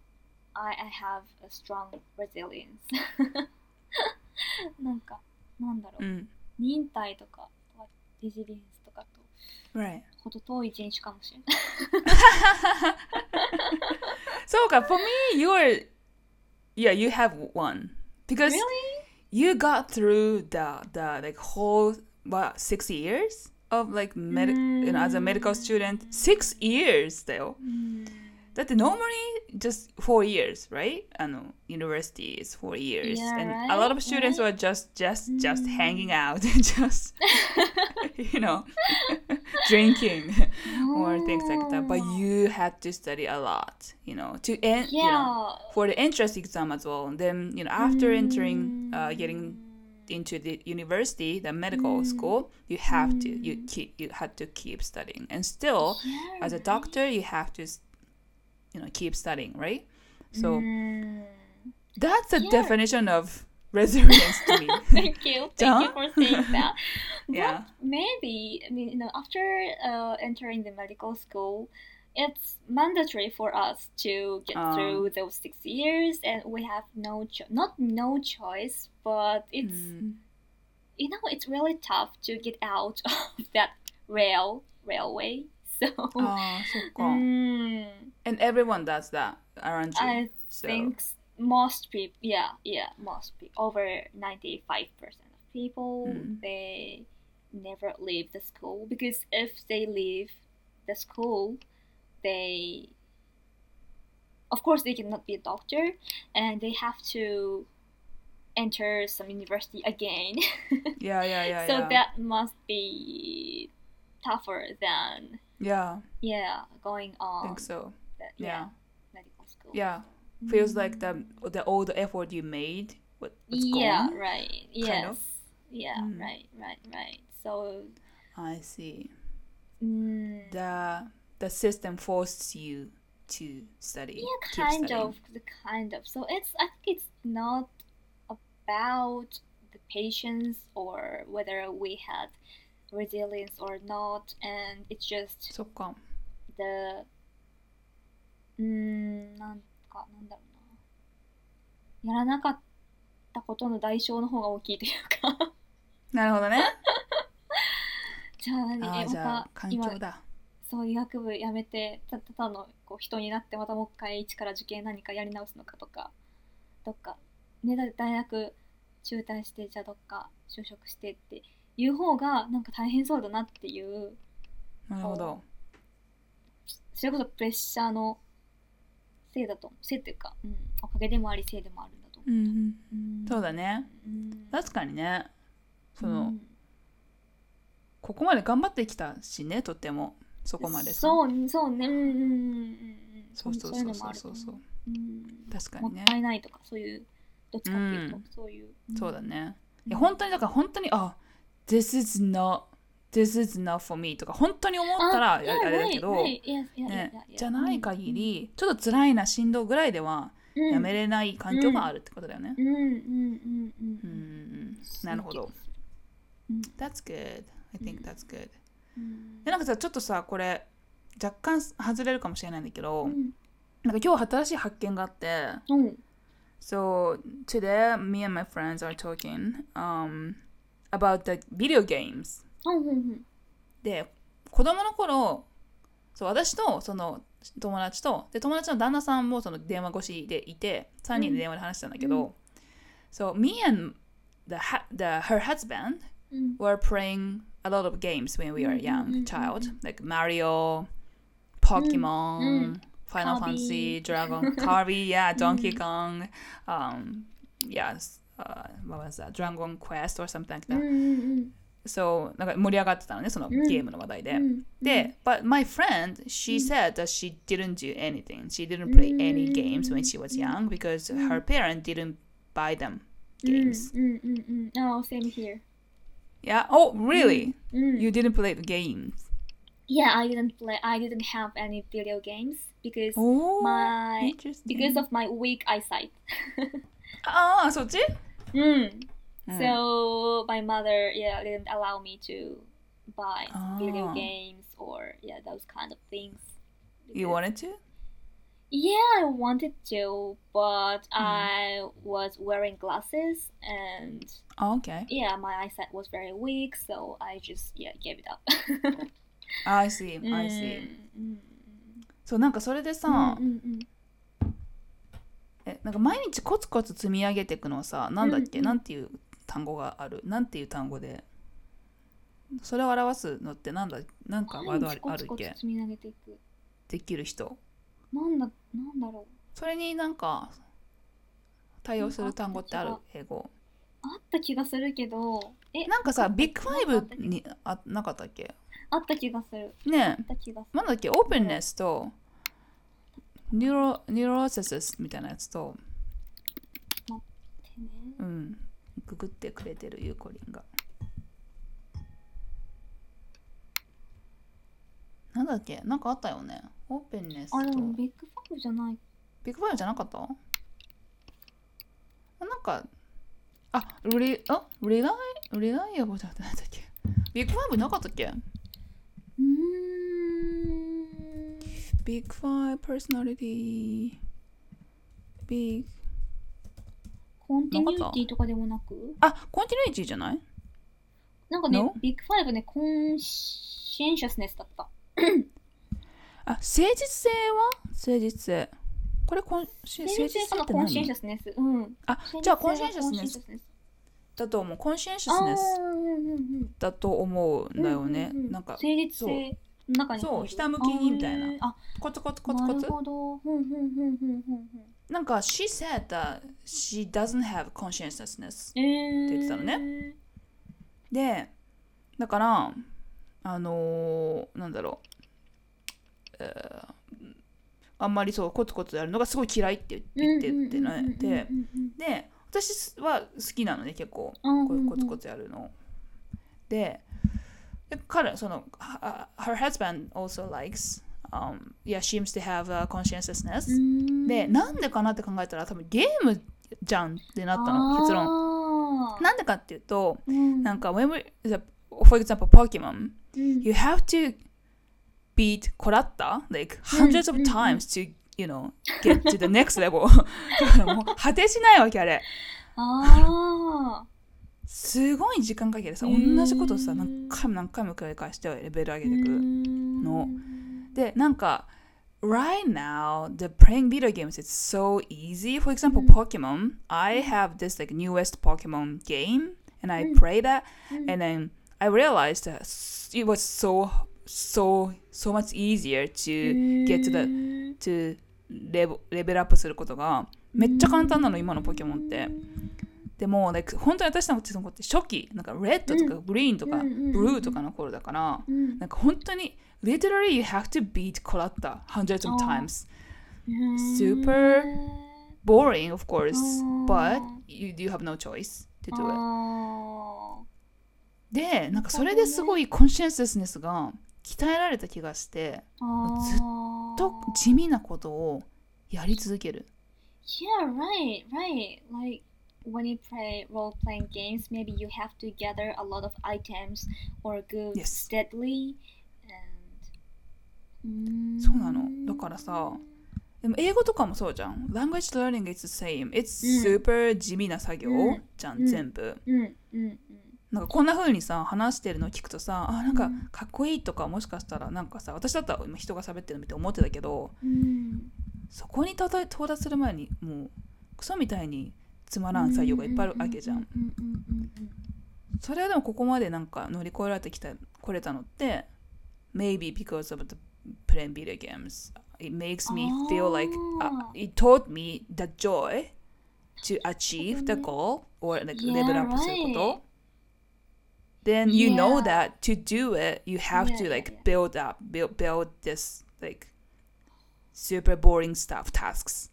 Speaker 2: I, I have a strong resilience. なんかなんだろう、
Speaker 1: うん。
Speaker 2: 忍耐とかレジリエンスとかと
Speaker 1: Right.
Speaker 2: ほど遠い人種かもしれない。
Speaker 1: そうか、for me, you're Yeah, you have one. Because
Speaker 2: Really?
Speaker 1: you got through the the like whole what six years of like medic you know as a medical student six years だよ だって normally just four years right あの university is four years
Speaker 2: Yeah,
Speaker 1: and
Speaker 2: right,
Speaker 1: a lot of students
Speaker 2: right.
Speaker 1: were just just just hanging out and just you know drinking or things like that but you had to study a lot you know to end
Speaker 2: Yeah.
Speaker 1: you know for the entrance exam as well. And then, you know, after entering, uh, getting into the university, the medical school, you have to, you keep, you had to keep studying. And still,
Speaker 2: Yeah,
Speaker 1: as a doctor, you have to, you know, keep studying, right? So
Speaker 2: Mm.
Speaker 1: that's a
Speaker 2: Yeah.
Speaker 1: definition of resilience to me.
Speaker 2: Thank you. Thank you for saying that.
Speaker 1: Yeah.
Speaker 2: But maybe, I mean, you know, after uh, entering the medical school, it's mandatory for us to get
Speaker 1: Ah.
Speaker 2: through those six years, and we have no cho- not no choice, but it's
Speaker 1: Mm.
Speaker 2: you know it's really tough to get out of that rail railway.
Speaker 1: Oh, so oh,
Speaker 2: mm,
Speaker 1: and everyone does that aren't you
Speaker 2: i
Speaker 1: so.
Speaker 2: think most people yeah yeah most people over 95% of people
Speaker 1: mm.
Speaker 2: they never leave the school because if they leave the school they of course they cannot be a doctor and they have to enter some university again
Speaker 1: yeah yeah yeah
Speaker 2: so
Speaker 1: yeah.
Speaker 2: that must be tougher than
Speaker 1: yeah,
Speaker 2: yeah, going on I
Speaker 1: think so.
Speaker 2: the,
Speaker 1: Yeah.
Speaker 2: yeah, medical school.
Speaker 1: Yeah. Feels like the the all the effort you made what,
Speaker 2: yeah
Speaker 1: gone.
Speaker 2: right yes
Speaker 1: of.
Speaker 2: yeah
Speaker 1: Mm.
Speaker 2: right right right so
Speaker 1: I see.
Speaker 2: mm,
Speaker 1: The the system forces you to study.
Speaker 2: yeah kind
Speaker 1: studying.
Speaker 2: of the kind of so it's i think it's not about the patients or whether we had resilience or not and it's just
Speaker 1: そっか。
Speaker 2: the うーんなんかなんだろうなやらなかったことの代償の方が大きいというか
Speaker 1: なるほどね。
Speaker 2: じゃあ何？えまた今
Speaker 1: 環境だ。
Speaker 2: そう医学部やめてたただのこう人になってまたもう一回一から受験何かやり直すのかとかどっか、ね、だ大学中退してじゃあどっか就職してっていう方がなんか大変そうだなっていう
Speaker 1: なるほど。
Speaker 2: それこそプレッシャーのせいだとせいっていうか、うん、おかげでもありせいでもあるんだと思
Speaker 1: うんうん。
Speaker 2: う、うん
Speaker 1: そうだね。
Speaker 2: うん
Speaker 1: 確かにね。その、
Speaker 2: うん
Speaker 1: ここまで頑張ってきたしね、とっても。そこまでさ。
Speaker 2: そうそうねうんうんうん
Speaker 1: そうそうそうそうそうそう。
Speaker 2: うん
Speaker 1: 確かにね
Speaker 2: もっ。たいないとかそういうどっちかっていうと、
Speaker 1: うん
Speaker 2: そういう、
Speaker 1: そうだね。
Speaker 2: うん
Speaker 1: いや本当にだから本当にあ This is not This is not for me とか本当に思ったらあれだけど、ね、じゃない限りちょっと辛いなしんどぐらいではやめれない環境があるってことだよね。
Speaker 2: うんうんうんうん。
Speaker 1: うんうん。なるほど。
Speaker 2: うん。
Speaker 1: That's good. I think that's good.
Speaker 2: うん。
Speaker 1: でなんかさちょっとさこれ若干外れるかもしれないんだけど、
Speaker 2: うん。
Speaker 1: なんか今日新しい発見があって
Speaker 2: うん。
Speaker 1: So today me and my friends are talking um, about the video games. で子供の頃そう私とその友達とで友達の旦那さんもその電話越しでいて3人で電話で話してたんだけど、So me and the, the her husband
Speaker 2: うん
Speaker 1: were playing a lot of games when we were young
Speaker 2: Mm, mm, mm,
Speaker 1: child
Speaker 2: mm.
Speaker 1: like Mario, Pokemon,
Speaker 2: Mm.
Speaker 1: Final. Fantasy, Dragon, Kirby, yeah, Donkey Kong, um, yes, uh, what was that? Dragon Quest or something like
Speaker 2: うん
Speaker 1: that.
Speaker 2: うんうん
Speaker 1: そうなんか盛り上がってたのねその
Speaker 2: うん
Speaker 1: ゲームの話題で。
Speaker 2: うん
Speaker 1: で、but my friend, she said that she didn't do anything. She didn't play any games when she was young because her parents didn't buy them
Speaker 2: うん
Speaker 1: games.
Speaker 2: うんうんうん Oh same here
Speaker 1: Yeah. Oh, really?
Speaker 2: うん
Speaker 1: You didn't play the games?
Speaker 2: Yeah I didn't play I didn't have any video games because
Speaker 1: Oh,
Speaker 2: my
Speaker 1: interesting.
Speaker 2: because of my weak eyesight
Speaker 1: ああ、そっち
Speaker 2: うん
Speaker 1: うん
Speaker 2: So my mother, yeah, didn't allow me to buy video
Speaker 1: Ah.
Speaker 2: games or yeah, those kind of things.
Speaker 1: You wanted to?
Speaker 2: Yeah, I wanted to, but I was wearing glasses and
Speaker 1: Oh, okay.
Speaker 2: yeah, my eyesight was very weak, so I just yeah gave it up.
Speaker 1: I see. I
Speaker 2: う
Speaker 1: see.
Speaker 2: ん
Speaker 1: そう、なんかそれでさ、
Speaker 2: うんうんうん
Speaker 1: え なんか毎日コツコツ積み上げていくのはさ、なんだっけ、
Speaker 2: うんうん
Speaker 1: なんていう単語がある？なんていう単語で？それを表すのってなんだ？なんかワードあるあるっけ？
Speaker 2: 積み上げていく。
Speaker 1: できる人？
Speaker 2: なんだなんだろう。
Speaker 1: それになんか対応する単語ってある？英語。
Speaker 2: あった気がするけど、え、
Speaker 1: なんかさビッグファイブにあなかったっけ？
Speaker 2: あった気がする。
Speaker 1: ね
Speaker 2: あった気がする。
Speaker 1: なんだっけ？オープンネスとニューロニューロセシスみたいなやつと
Speaker 2: てね。
Speaker 1: うん。ググってくれてるゆうこりんが。なんだっけ？なんかあったよね。オープンネスと。
Speaker 2: あ、でもビッグファイブじゃない。
Speaker 1: ビッグファイブじゃなかった？あなんか、あ、リ、あ、リライ、リライアブルじゃなかったっけ？ビッグファイブなかったっけ？
Speaker 2: うーん。
Speaker 1: ビッグファイブ、パーソナリティ、ビッグ、
Speaker 2: コンティニューティとかでもなく？
Speaker 1: あ、コンティニュイティじゃない？
Speaker 2: なんかね
Speaker 1: No？、
Speaker 2: ビッグファイブね、コンシェンシャスネスだった。
Speaker 1: あ、誠実性は？誠実性。これコンシ
Speaker 2: 誠実性
Speaker 1: って
Speaker 2: コンシェンシ
Speaker 1: 何？
Speaker 2: ャスネス。うん。
Speaker 1: あ、じゃあコンシェンシャスネス。だと思う。コンシェンシャスネスだと思うんだよね。なんか
Speaker 2: 誠、実性の中に
Speaker 1: そうひたむきにみたいな
Speaker 2: あ
Speaker 1: コツコツコツ
Speaker 2: な
Speaker 1: コツ。
Speaker 2: るほど。ふんふんふんふんふんふん。
Speaker 1: なんか、she said that she doesn't have conscientiousness.
Speaker 2: えー、
Speaker 1: って言ってたのね。で、だから、あのーなんだろう、えーあんまりそうコツコツやるのがすごい嫌いって言って言ってね。で、で、私は好きなのね、結構。
Speaker 2: うん
Speaker 1: こういうコツコツやるの。で、で彼、その、は her husband also likes, um, yeah, seems to have a conscientiousness. で、なんでかなって考えたら、多分ゲームじゃんってなったの、結論。
Speaker 2: 論
Speaker 1: なんでかっていうと、
Speaker 2: うん
Speaker 1: なんか、when we, for example, Pokemon,
Speaker 2: うん
Speaker 1: you have to beat Koratta like hundreds of times to, you know, get to the next level. だからもう果てしないわけあれ。
Speaker 2: あ
Speaker 1: すごい時間かけてさ、同じことをさ、何回も何回も繰り返してレベル上げていく。
Speaker 2: の
Speaker 1: で、なんか、right now, the playing video games is so easy. For example,
Speaker 2: うん
Speaker 1: Pokemon. I have this like newest Pokemon game and I
Speaker 2: うん
Speaker 1: play that
Speaker 2: うん
Speaker 1: and then I realized that it was so so so much easier to get to the to レベレベルアップすることがめっちゃ簡単なの今のポケモンってでも like 本当に私の子って初期なんかレッドとかグリーンとかブルーとかの頃だから
Speaker 2: うん。
Speaker 1: なんか本当に literally you have to beat コラッタ hundreds of times.
Speaker 2: うん
Speaker 1: super boring of course but you, you have no choice to do it.
Speaker 2: あ
Speaker 1: でなんかそれですごいコンシェンサスネスが鍛えられた気がしてずっと地味なことをやり続ける。
Speaker 2: Yeah, right, right. Like when you play role playing games, maybe you have to gather a lot of items or goods
Speaker 1: Yes.
Speaker 2: steadily. And...
Speaker 1: そうなの。だからさでも英語とかもそうじゃん。Language learning is the same. It's
Speaker 2: うん
Speaker 1: super 地味な作業
Speaker 2: うん
Speaker 1: じゃ
Speaker 2: うんん
Speaker 1: 全部。
Speaker 2: うんうん
Speaker 1: なんかこんな風にさ話してるのを聞くとさあなんか
Speaker 2: うん
Speaker 1: かっこいいとかもしかしたらなんかさ私だったら今人が喋ってるの見て思ってたけど
Speaker 2: うんうん
Speaker 1: そこに到達到達する前にもうクソみたいにつまらん作業がいっぱいあるわけじゃん
Speaker 2: うんうんうん
Speaker 1: それはでもここまでなんか乗り越えられてきたこれたのって maybe because of the playing video games it makes me feel like、
Speaker 2: あ
Speaker 1: uh, it taught me the joy to achieve the
Speaker 2: なる
Speaker 1: goal or like
Speaker 2: Yeah,
Speaker 1: level up すること、then you know
Speaker 2: Yeah.
Speaker 1: that to do it you have
Speaker 2: Yeah,
Speaker 1: to
Speaker 2: yeah,
Speaker 1: like
Speaker 2: yeah.
Speaker 1: build up build build this like super boring stuff tasks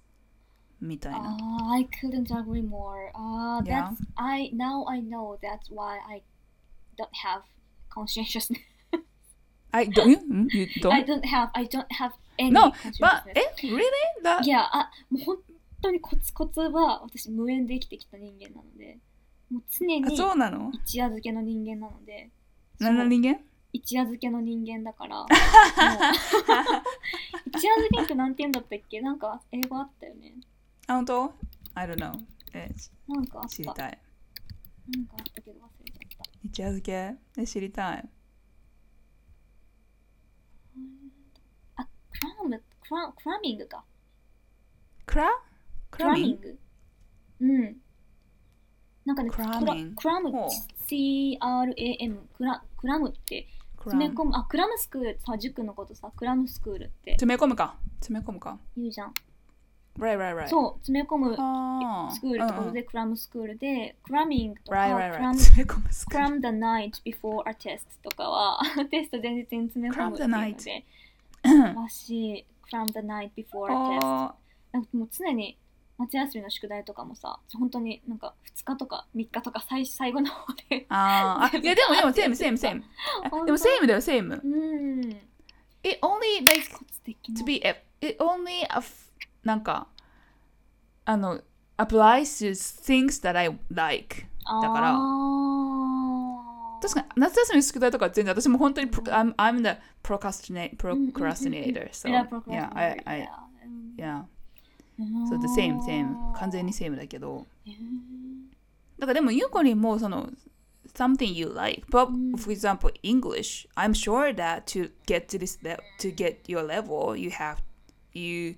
Speaker 1: みたいな
Speaker 2: Ah, I couldn't agree more. Ah,
Speaker 1: Yeah.
Speaker 2: that's I now I know that's why I don't have conscientiousness.
Speaker 1: I don't you, mm, you
Speaker 2: I
Speaker 1: don't
Speaker 2: don't have I don't have any
Speaker 1: no but え really that
Speaker 2: いや、あ、もう本当にコツコツは私無縁で生きてきた人間なので、もう常に
Speaker 1: あそうなの
Speaker 2: 一夜漬けの人間なので、
Speaker 1: 何の人間
Speaker 2: 一夜漬けの人間だから、一夜漬けってなんて言うんだったっけなんか英語あったよね。
Speaker 1: あ本当？I don't know. え
Speaker 2: なんか。
Speaker 1: 知りたい。
Speaker 2: なんかあったけど忘れちゃった。
Speaker 1: 一夜漬け？え知りたい？
Speaker 2: あ、クラム、クラクラミングか。
Speaker 1: クラ？クラミン？
Speaker 2: クラミング。うん。なんかね、クラ
Speaker 1: クラミン？グ
Speaker 2: クラム？
Speaker 1: ほう、
Speaker 2: C-R-A-M、クラクラムって
Speaker 1: クラム。
Speaker 2: 詰め込む、あ、クラムスクール、さ、塾のことさ、クラムスクールって。
Speaker 1: 詰め込むか。詰め込むか。
Speaker 2: 言うじゃん。
Speaker 1: Right right right.
Speaker 2: そう、詰め込むスクールってこと
Speaker 1: うんうん。
Speaker 2: で、クラムスクールで、クラミングとか、クラム、
Speaker 1: ク
Speaker 2: クラム the night before a test とかは、テスト前日に詰め込むっていうので、らしい、クラム the night before a test。
Speaker 1: あ。
Speaker 2: なんかもう常に夏休みの宿題とかもさ、本当になんか2日とか3日とか最最後の方で。
Speaker 1: ー。あ ーあいやでもでもセームセームセームあでもセームだよセーム
Speaker 2: うん。
Speaker 1: it only like to be it only a なんか あの applies to things that I like だから
Speaker 2: あー
Speaker 1: 確かに夏休みの宿題とか全然私も本当に pro- I'm, I'm the procrastinate, procrastinator so
Speaker 2: Yeah,
Speaker 1: yeah I,
Speaker 2: procrastinator,
Speaker 1: I
Speaker 2: yeah.
Speaker 1: yeah so the same same 完全に same だけど
Speaker 2: へー
Speaker 1: だからでもゆうこりんもその something you like but
Speaker 2: うん
Speaker 1: for example English I'm sure that to get to this le- to get your level you have you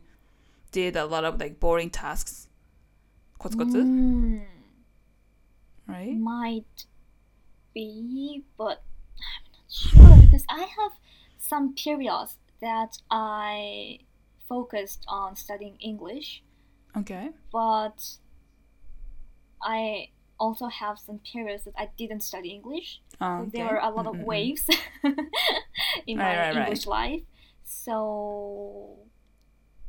Speaker 1: did a lot of like boring tasks コツコツ、
Speaker 2: うん
Speaker 1: right
Speaker 2: might be, but I'm not sure because I have some periods that I focused on studying English,
Speaker 1: okay
Speaker 2: but I also have some periods that I didn't study English.
Speaker 1: Ah,
Speaker 2: So
Speaker 1: okay.
Speaker 2: there were a lot of
Speaker 1: Mm, mm, mm.
Speaker 2: waves in my
Speaker 1: Right, right, right.
Speaker 2: English life. So,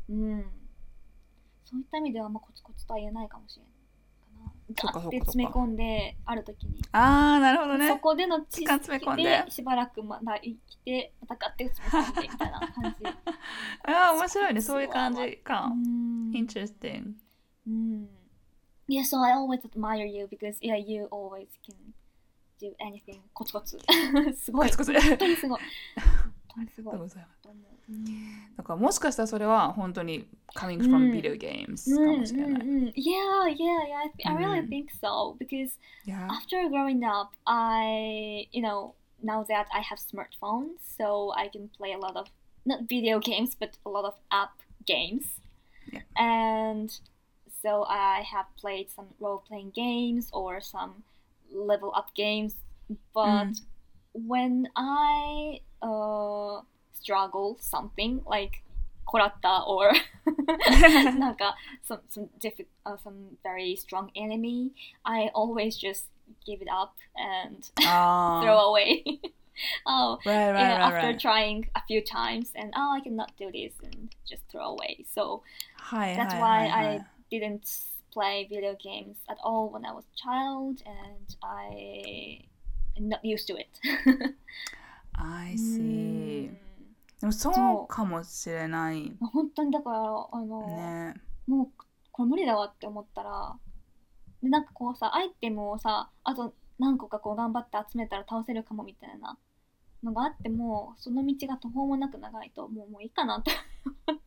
Speaker 2: うん。 そういった意味ではまコツコツとは言えないかもしれない
Speaker 1: か
Speaker 2: かな。ガッて詰め込んで、ある時に。
Speaker 1: ああなるほどね
Speaker 2: そこでの知識
Speaker 1: で
Speaker 2: でしばらくまだ生きて、またガッて詰め込んでみたいな感じ。
Speaker 1: ああ面白いねそういう感じか
Speaker 2: う、ん
Speaker 1: interesting
Speaker 2: うん。Yeah, so I always admire you because yeah, you always can do anything コツコツ。すごい。
Speaker 1: コツコツ
Speaker 2: 本当にすごい。本当にすごい
Speaker 1: ありがとう。ございます
Speaker 2: と思ううん
Speaker 1: だからもしかしたらそれは本当に coming from
Speaker 2: うん
Speaker 1: video games かもしれない。
Speaker 2: うんうんうん Yeah, yeah, yeah. I, th- I really
Speaker 1: うん
Speaker 2: think so because
Speaker 1: Yeah.
Speaker 2: after growing up, I, you know, now that I have smartphones, so I can play a lot of not video games, but a lot of app games.
Speaker 1: Yeah.
Speaker 2: And so I have played some role-playing games or some level up games, but when I uh, struggle something like Korata or some some diffi- uh, some very strong enemy, I always just give it up and
Speaker 1: oh.
Speaker 2: throw
Speaker 1: ah.
Speaker 2: away. oh,
Speaker 1: right, right, right,
Speaker 2: after
Speaker 1: right.
Speaker 2: trying a few times and oh, I cannot do this and just throw away. So
Speaker 1: hi,
Speaker 2: that's
Speaker 1: hi,
Speaker 2: why
Speaker 1: hi,
Speaker 2: I didn't play video games at all when I was a child, and I am not used to it.
Speaker 1: I
Speaker 2: う
Speaker 1: see
Speaker 2: ん
Speaker 1: でもそうかもしれない
Speaker 2: 本当にだからあの、
Speaker 1: ね。
Speaker 2: もうこれ無理だわって思ったらでなんかこうさアイテムをさあと何個かこう頑張って集めたら倒せるかもみたいなのがあってもその道が途方もなく長いともうもういいかなって思って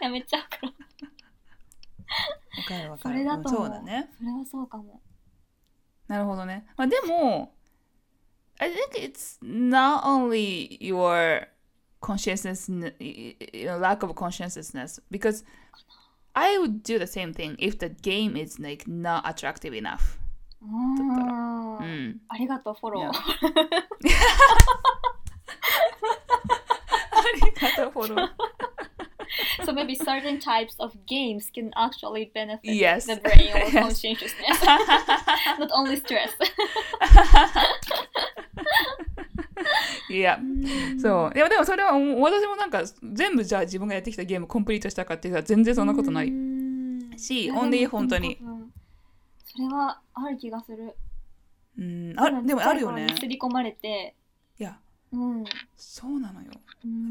Speaker 2: やめちゃうから
Speaker 1: わかるわか
Speaker 2: そ
Speaker 1: る。
Speaker 2: れだと思う
Speaker 1: そうだね。
Speaker 2: それはそうかも
Speaker 1: なるほどね。まあでも、I think it's not only your consciousness, you know, lack of consciousness, because I would do the same thing if the game is like not attractive enough. Ah. Mm.
Speaker 2: so maybe certain types of games can actually benefit
Speaker 1: yes.
Speaker 2: the brain or
Speaker 1: yes.
Speaker 2: conscientiousness, not only stress.
Speaker 1: いや、そう。でも、でもそれは私もなんか全部じゃあ自分がやってきたゲームコンプリートしたかっていうと全然そんなことない。し
Speaker 2: いや
Speaker 1: only
Speaker 2: でも
Speaker 1: 本当に
Speaker 2: それはある気がする
Speaker 1: うん、あでもあるよね。
Speaker 2: すり込まれて
Speaker 1: いや、
Speaker 2: うん
Speaker 1: そうなのよ。
Speaker 2: だ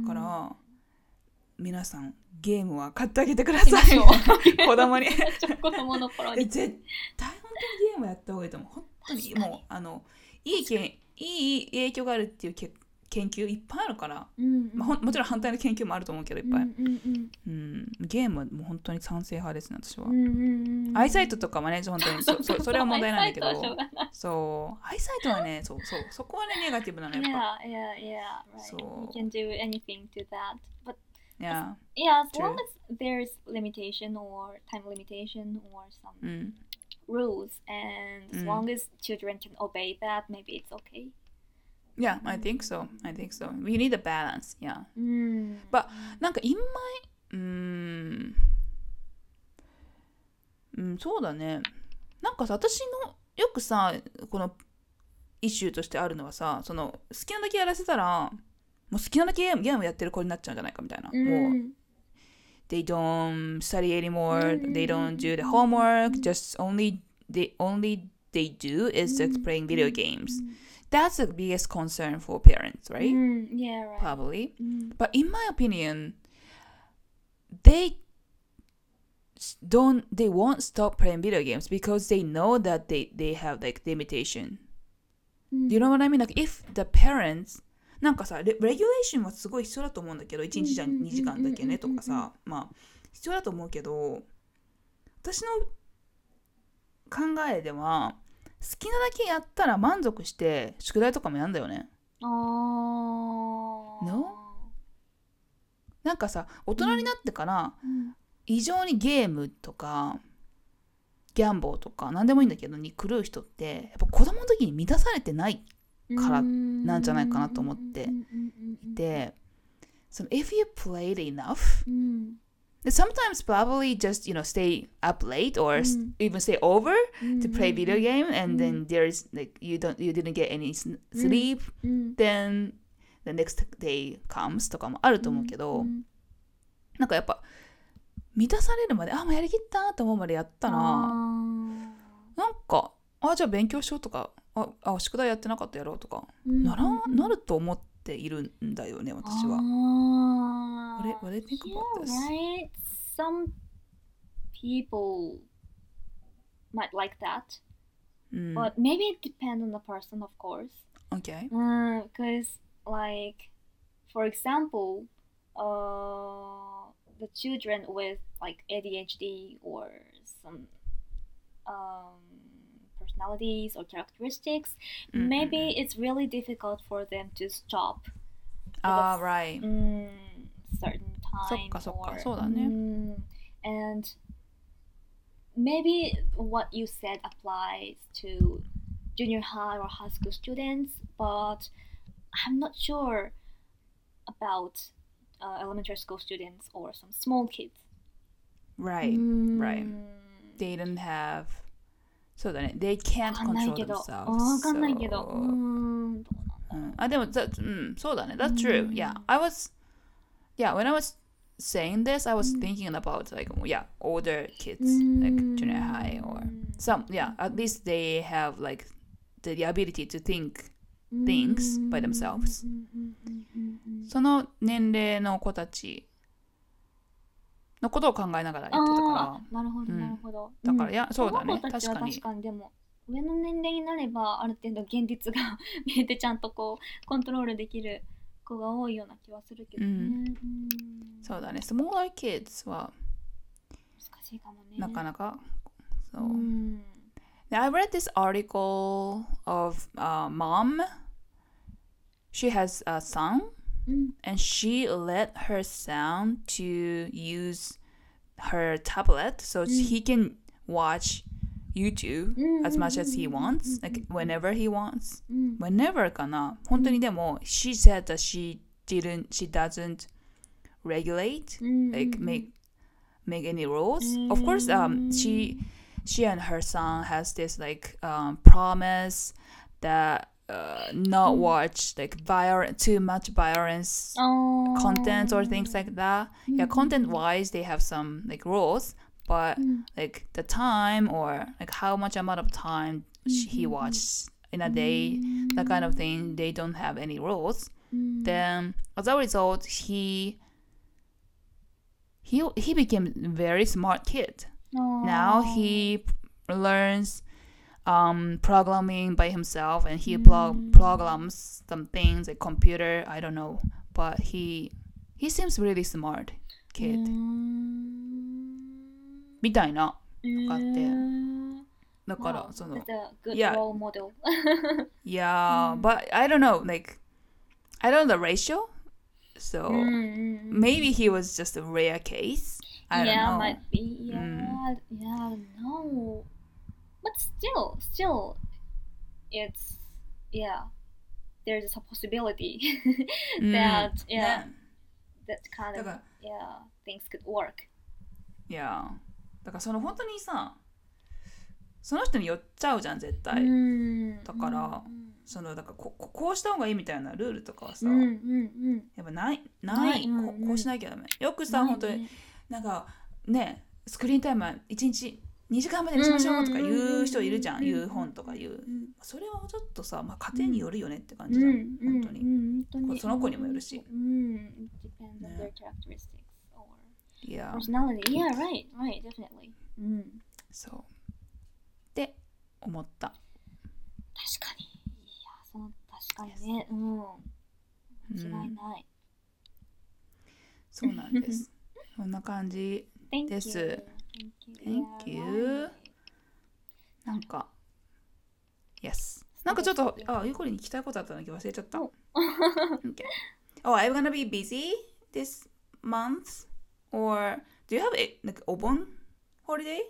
Speaker 1: だから、皆さんゲームは買ってあげてください。子供に。
Speaker 2: 子供の頃
Speaker 1: え
Speaker 2: に
Speaker 1: 絶対本当にゲームやった方がいいと思う。本当にもうあのいいけんいい影響があるっていうけ研究いっぱいあるから、
Speaker 2: うん
Speaker 1: まあ、ほんもちろん反対の研究もあると思うけどいっぱい、
Speaker 2: うんうん
Speaker 1: うん。ゲームはもう本当に賛成派ですね私は、
Speaker 2: うんうんうんうん。
Speaker 1: アイサイトとかはね本当に そそそれは問題なんだけど。
Speaker 2: アイサイトはしょうがない。
Speaker 1: そう。アイサイトはね そうそう。そこはねネガティブなのやっぱ。
Speaker 2: Yeah, yeah, yeah. Right.
Speaker 1: So-
Speaker 2: You can do anything to that. But
Speaker 1: いや
Speaker 2: yeah, as long as there's limitation or time limitation or some
Speaker 1: うん
Speaker 2: rules, and as
Speaker 1: Mm.
Speaker 2: long as children can obey that, maybe it's okay.
Speaker 1: Yeah, I think so. I think so. We need a balance. Yeah.
Speaker 2: Mm.
Speaker 1: But なんか in my うーんうんそうだねなんかさ私のよくさこのイシューとしてあるのはさその好きなだけやらせたらもう好きなだけゲームやってる子になっちゃうんじゃないかみたいな、もう
Speaker 2: Mm.
Speaker 1: They don't study anymore
Speaker 2: うん
Speaker 1: they don't do the homework just only the only they do is just playing video games that's the biggest concern for parents right
Speaker 2: Mm, yeah, right.
Speaker 1: probably
Speaker 2: Mm.
Speaker 1: But in my opinion, they don't they won't stop playing video games because they know that they they have like limitation. Do you know what I mean? Like if the parents なんかさレレギュレーションはすごい必要だと思うんだけど1日じゃ2時間だけねとかさまあ必要だと思うけど私の考えでは好きなだけやったら満足して宿題とかもやんだよね。
Speaker 2: Oh.
Speaker 1: No? なんかさ大人になってから
Speaker 2: うん
Speaker 1: 異常にゲームとかギャンボーとか何でもいいんだけどに狂う人ってやっぱ子供の時に満たされてないからなんじゃないかなと思ってでその if you played enough
Speaker 2: うん
Speaker 1: sometimes probably just you know stay up late or even stay over
Speaker 2: うん
Speaker 1: to play video game and then there's like you don't you didn't get any sleep
Speaker 2: うん
Speaker 1: then the next day comes とかもあると思うけど、
Speaker 2: うん
Speaker 1: なんかやっぱ満たされるまであもうやりきったと思うまでやったら
Speaker 2: あ
Speaker 1: なんかあじゃあ勉強しようとかああ宿題やってなかったやろうとか
Speaker 2: ー
Speaker 1: なら
Speaker 2: うん
Speaker 1: なると思っているんだよね私は。
Speaker 2: あ
Speaker 1: What do- what you think about this?
Speaker 2: right. Some people might like that,
Speaker 1: うん、
Speaker 2: but maybe it depends on the person, of course.
Speaker 1: OK?
Speaker 2: Because, like, for example, uh, the children with like ADHD or some um, personalities or characteristics,
Speaker 1: うんうんうん
Speaker 2: maybe it's really difficult for them to stop
Speaker 1: ああ、right.
Speaker 2: mm, certain
Speaker 1: そっ
Speaker 2: time
Speaker 1: かそっか
Speaker 2: or
Speaker 1: そうだね
Speaker 2: mm, and maybe what you said applies to junior high or high school students but i'm not sure about uh, elementary school students or some small kids
Speaker 1: Right. right.
Speaker 2: Mm,
Speaker 1: They don't have そうだね。They can't
Speaker 2: わかんない
Speaker 1: control
Speaker 2: けど
Speaker 1: themselves.
Speaker 2: わかんないけど
Speaker 1: so-
Speaker 2: うーんどうなの
Speaker 1: うん、あでも、that, うん、そうだね。That's true. Yeah. I was, yeah, when I was saying this, I was thinking about like, yeah, older kids, like junior high or some, yeah, at least they have like the, the ability to think things by themselves. その年齢の子たち のことを考えながら言ってたか
Speaker 2: ああなるほど
Speaker 1: うん
Speaker 2: なるほど、
Speaker 1: ら。だから、や、そうだね。確かに
Speaker 2: 確。かにでも上の年齢になればある程度現実が 見えてちゃんとこうコントロールできる子が多いような気はするけどね、
Speaker 1: うん
Speaker 2: うん
Speaker 1: そうだね。smaller kids は
Speaker 2: 難しいかもね
Speaker 1: なかなか、そう。
Speaker 2: うん
Speaker 1: Now, I read this article of uh, mom. She has a son,
Speaker 2: うん
Speaker 1: and she let her son to use her tablet so he can watch YouTube as much as he wants, like whenever he wants.
Speaker 2: うん
Speaker 1: Whenever かな本当にでも she said that she didn't, she doesn't regulate
Speaker 2: うん
Speaker 1: like make make any rules of course um she she and her son has this like um promise that uh, not mm. watch like violent too much violence
Speaker 2: oh.
Speaker 1: content or things like that. Mm. Yeah, mm-hmm. content wise, they have some like rules, but mm. like the time or like how much amount of time mm-hmm. he watched in a day, that mm. kind of thing. They don't have any rules.
Speaker 2: Mm.
Speaker 1: Then as a result, he he he became very smart kid. Now he learns um programming by himself and he pro- programs some things like computer i don't know but he he seems really smart
Speaker 2: う
Speaker 1: kid
Speaker 2: ーん
Speaker 1: みたいな
Speaker 2: う
Speaker 1: かって
Speaker 2: ーん
Speaker 1: だから
Speaker 2: Wow,
Speaker 1: その
Speaker 2: that's a good
Speaker 1: Yeah.
Speaker 2: role model
Speaker 1: yeah but i don't know like i don't know the ratio so
Speaker 2: うんうんうん
Speaker 1: maybe he was just a rare case i don't
Speaker 2: yeah,
Speaker 1: know
Speaker 2: might be. Yeah, yeah, no. But still, still, it's yeah. There's a possibility
Speaker 1: う ん
Speaker 2: that yeah,
Speaker 1: ね
Speaker 2: that kind
Speaker 1: だ
Speaker 2: of yeah things could work.
Speaker 1: いやだからその本当にさその人に寄っちゃうじゃん絶対、
Speaker 2: うん。
Speaker 1: だからそのだからこここうした方がいいみたいなルールとかはさ、
Speaker 2: うんうんうん。
Speaker 1: やっぱないない。
Speaker 2: ない。うん
Speaker 1: ここうしなきゃダメ。よくさ
Speaker 2: ない
Speaker 1: 本当になんかねスクリーンタイムは1日2時間までにしましょうとか言う人いるじゃん、言う本とか言う、
Speaker 2: うん
Speaker 1: それはちょっとさ、まあ、家庭によるよねって感
Speaker 2: う
Speaker 1: じじゃん、
Speaker 2: ん
Speaker 1: 本当に、その子にもよるし
Speaker 2: うん it depends on
Speaker 1: ね
Speaker 2: their characteristics or
Speaker 1: Yeah.
Speaker 2: personality. Yeah, right, right, definitely. うん。
Speaker 1: そう。って思った。
Speaker 2: 確かに。いや、その、確かにね。うん。間違いない。
Speaker 1: そうなんです。そんな感じ。です. Thank you.
Speaker 2: Yeah, right.
Speaker 1: なんか、Yes。なんかちょっと、あ、ゆうこりに聞きたいことあったのに忘れちゃった。
Speaker 2: お
Speaker 1: okay. Oh, I'm gonna be busy this month? Or do you have a, like, お盆 holiday?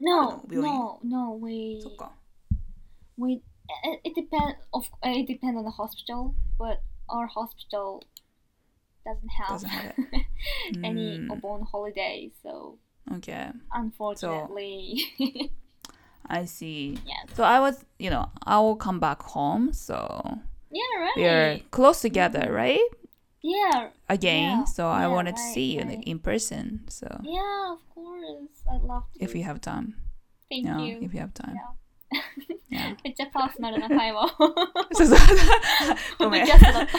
Speaker 2: No,
Speaker 1: 病院
Speaker 2: no, no, we,
Speaker 1: そっか。
Speaker 2: we, it, it depends, of, it depends on the hospital, but our hospital doesn't have
Speaker 1: Doesn't have
Speaker 2: any
Speaker 1: Mm.
Speaker 2: Obon holiday, so
Speaker 1: Okay.
Speaker 2: unfortunately,
Speaker 1: I see.
Speaker 2: yes.
Speaker 1: So I was, you know, I will come back home. So
Speaker 2: Yeah, right.
Speaker 1: we're close together, right?
Speaker 2: Yeah,
Speaker 1: Again.
Speaker 2: Yeah,
Speaker 1: So I
Speaker 2: yeah,
Speaker 1: wanted to
Speaker 2: right,
Speaker 1: see you
Speaker 2: right.
Speaker 1: like, in person. So
Speaker 2: yeah, of course. I'd love to.
Speaker 1: if you have time.
Speaker 2: Thank
Speaker 1: Yeah,
Speaker 2: you.
Speaker 1: if you have time.
Speaker 2: Yeah.
Speaker 1: Yeah.
Speaker 2: めっちゃパーソナルな会話を。
Speaker 1: そうそう。ごめん。
Speaker 2: ポッドキャストだった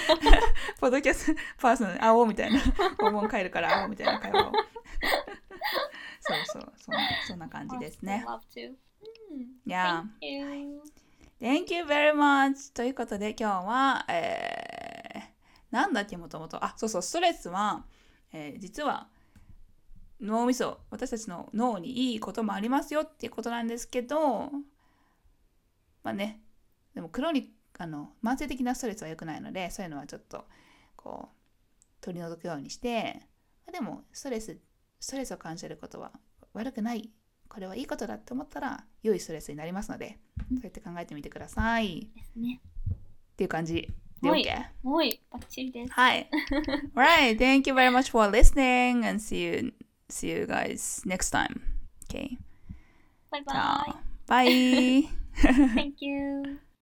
Speaker 1: ポッドキャストパーソナル、会おうみたいな。訪問帰るから会おうみたいな会話を。 そうそう、そんなそんな感じですね。
Speaker 2: ん
Speaker 1: Yeah.
Speaker 2: Thank you.
Speaker 1: Very much! ということで今日は、えー、なんだっけもともと、あ、そうそう、ストレスは、えー実は脳みそ、私たちの脳にいいこともありますよっていうことなんですけど、まあね、でもクロニック、あの、慢性的なストレスは良くないので、そういうのはちょっと、こう、取り除くようにして、まあでも、ストレス、ストレスを感じることは悪くない。これはいいことだって思ったら、良いストレスになりますので、そうやって考えてみてください。
Speaker 2: ですね。
Speaker 1: っていう感じで
Speaker 2: はい
Speaker 1: OK?
Speaker 2: はい、バッチリです。
Speaker 1: はい。Alright, thank you very much for listening and see you, see you guys next time. Okay?
Speaker 2: バイバイ。
Speaker 1: バイ
Speaker 2: Thank you.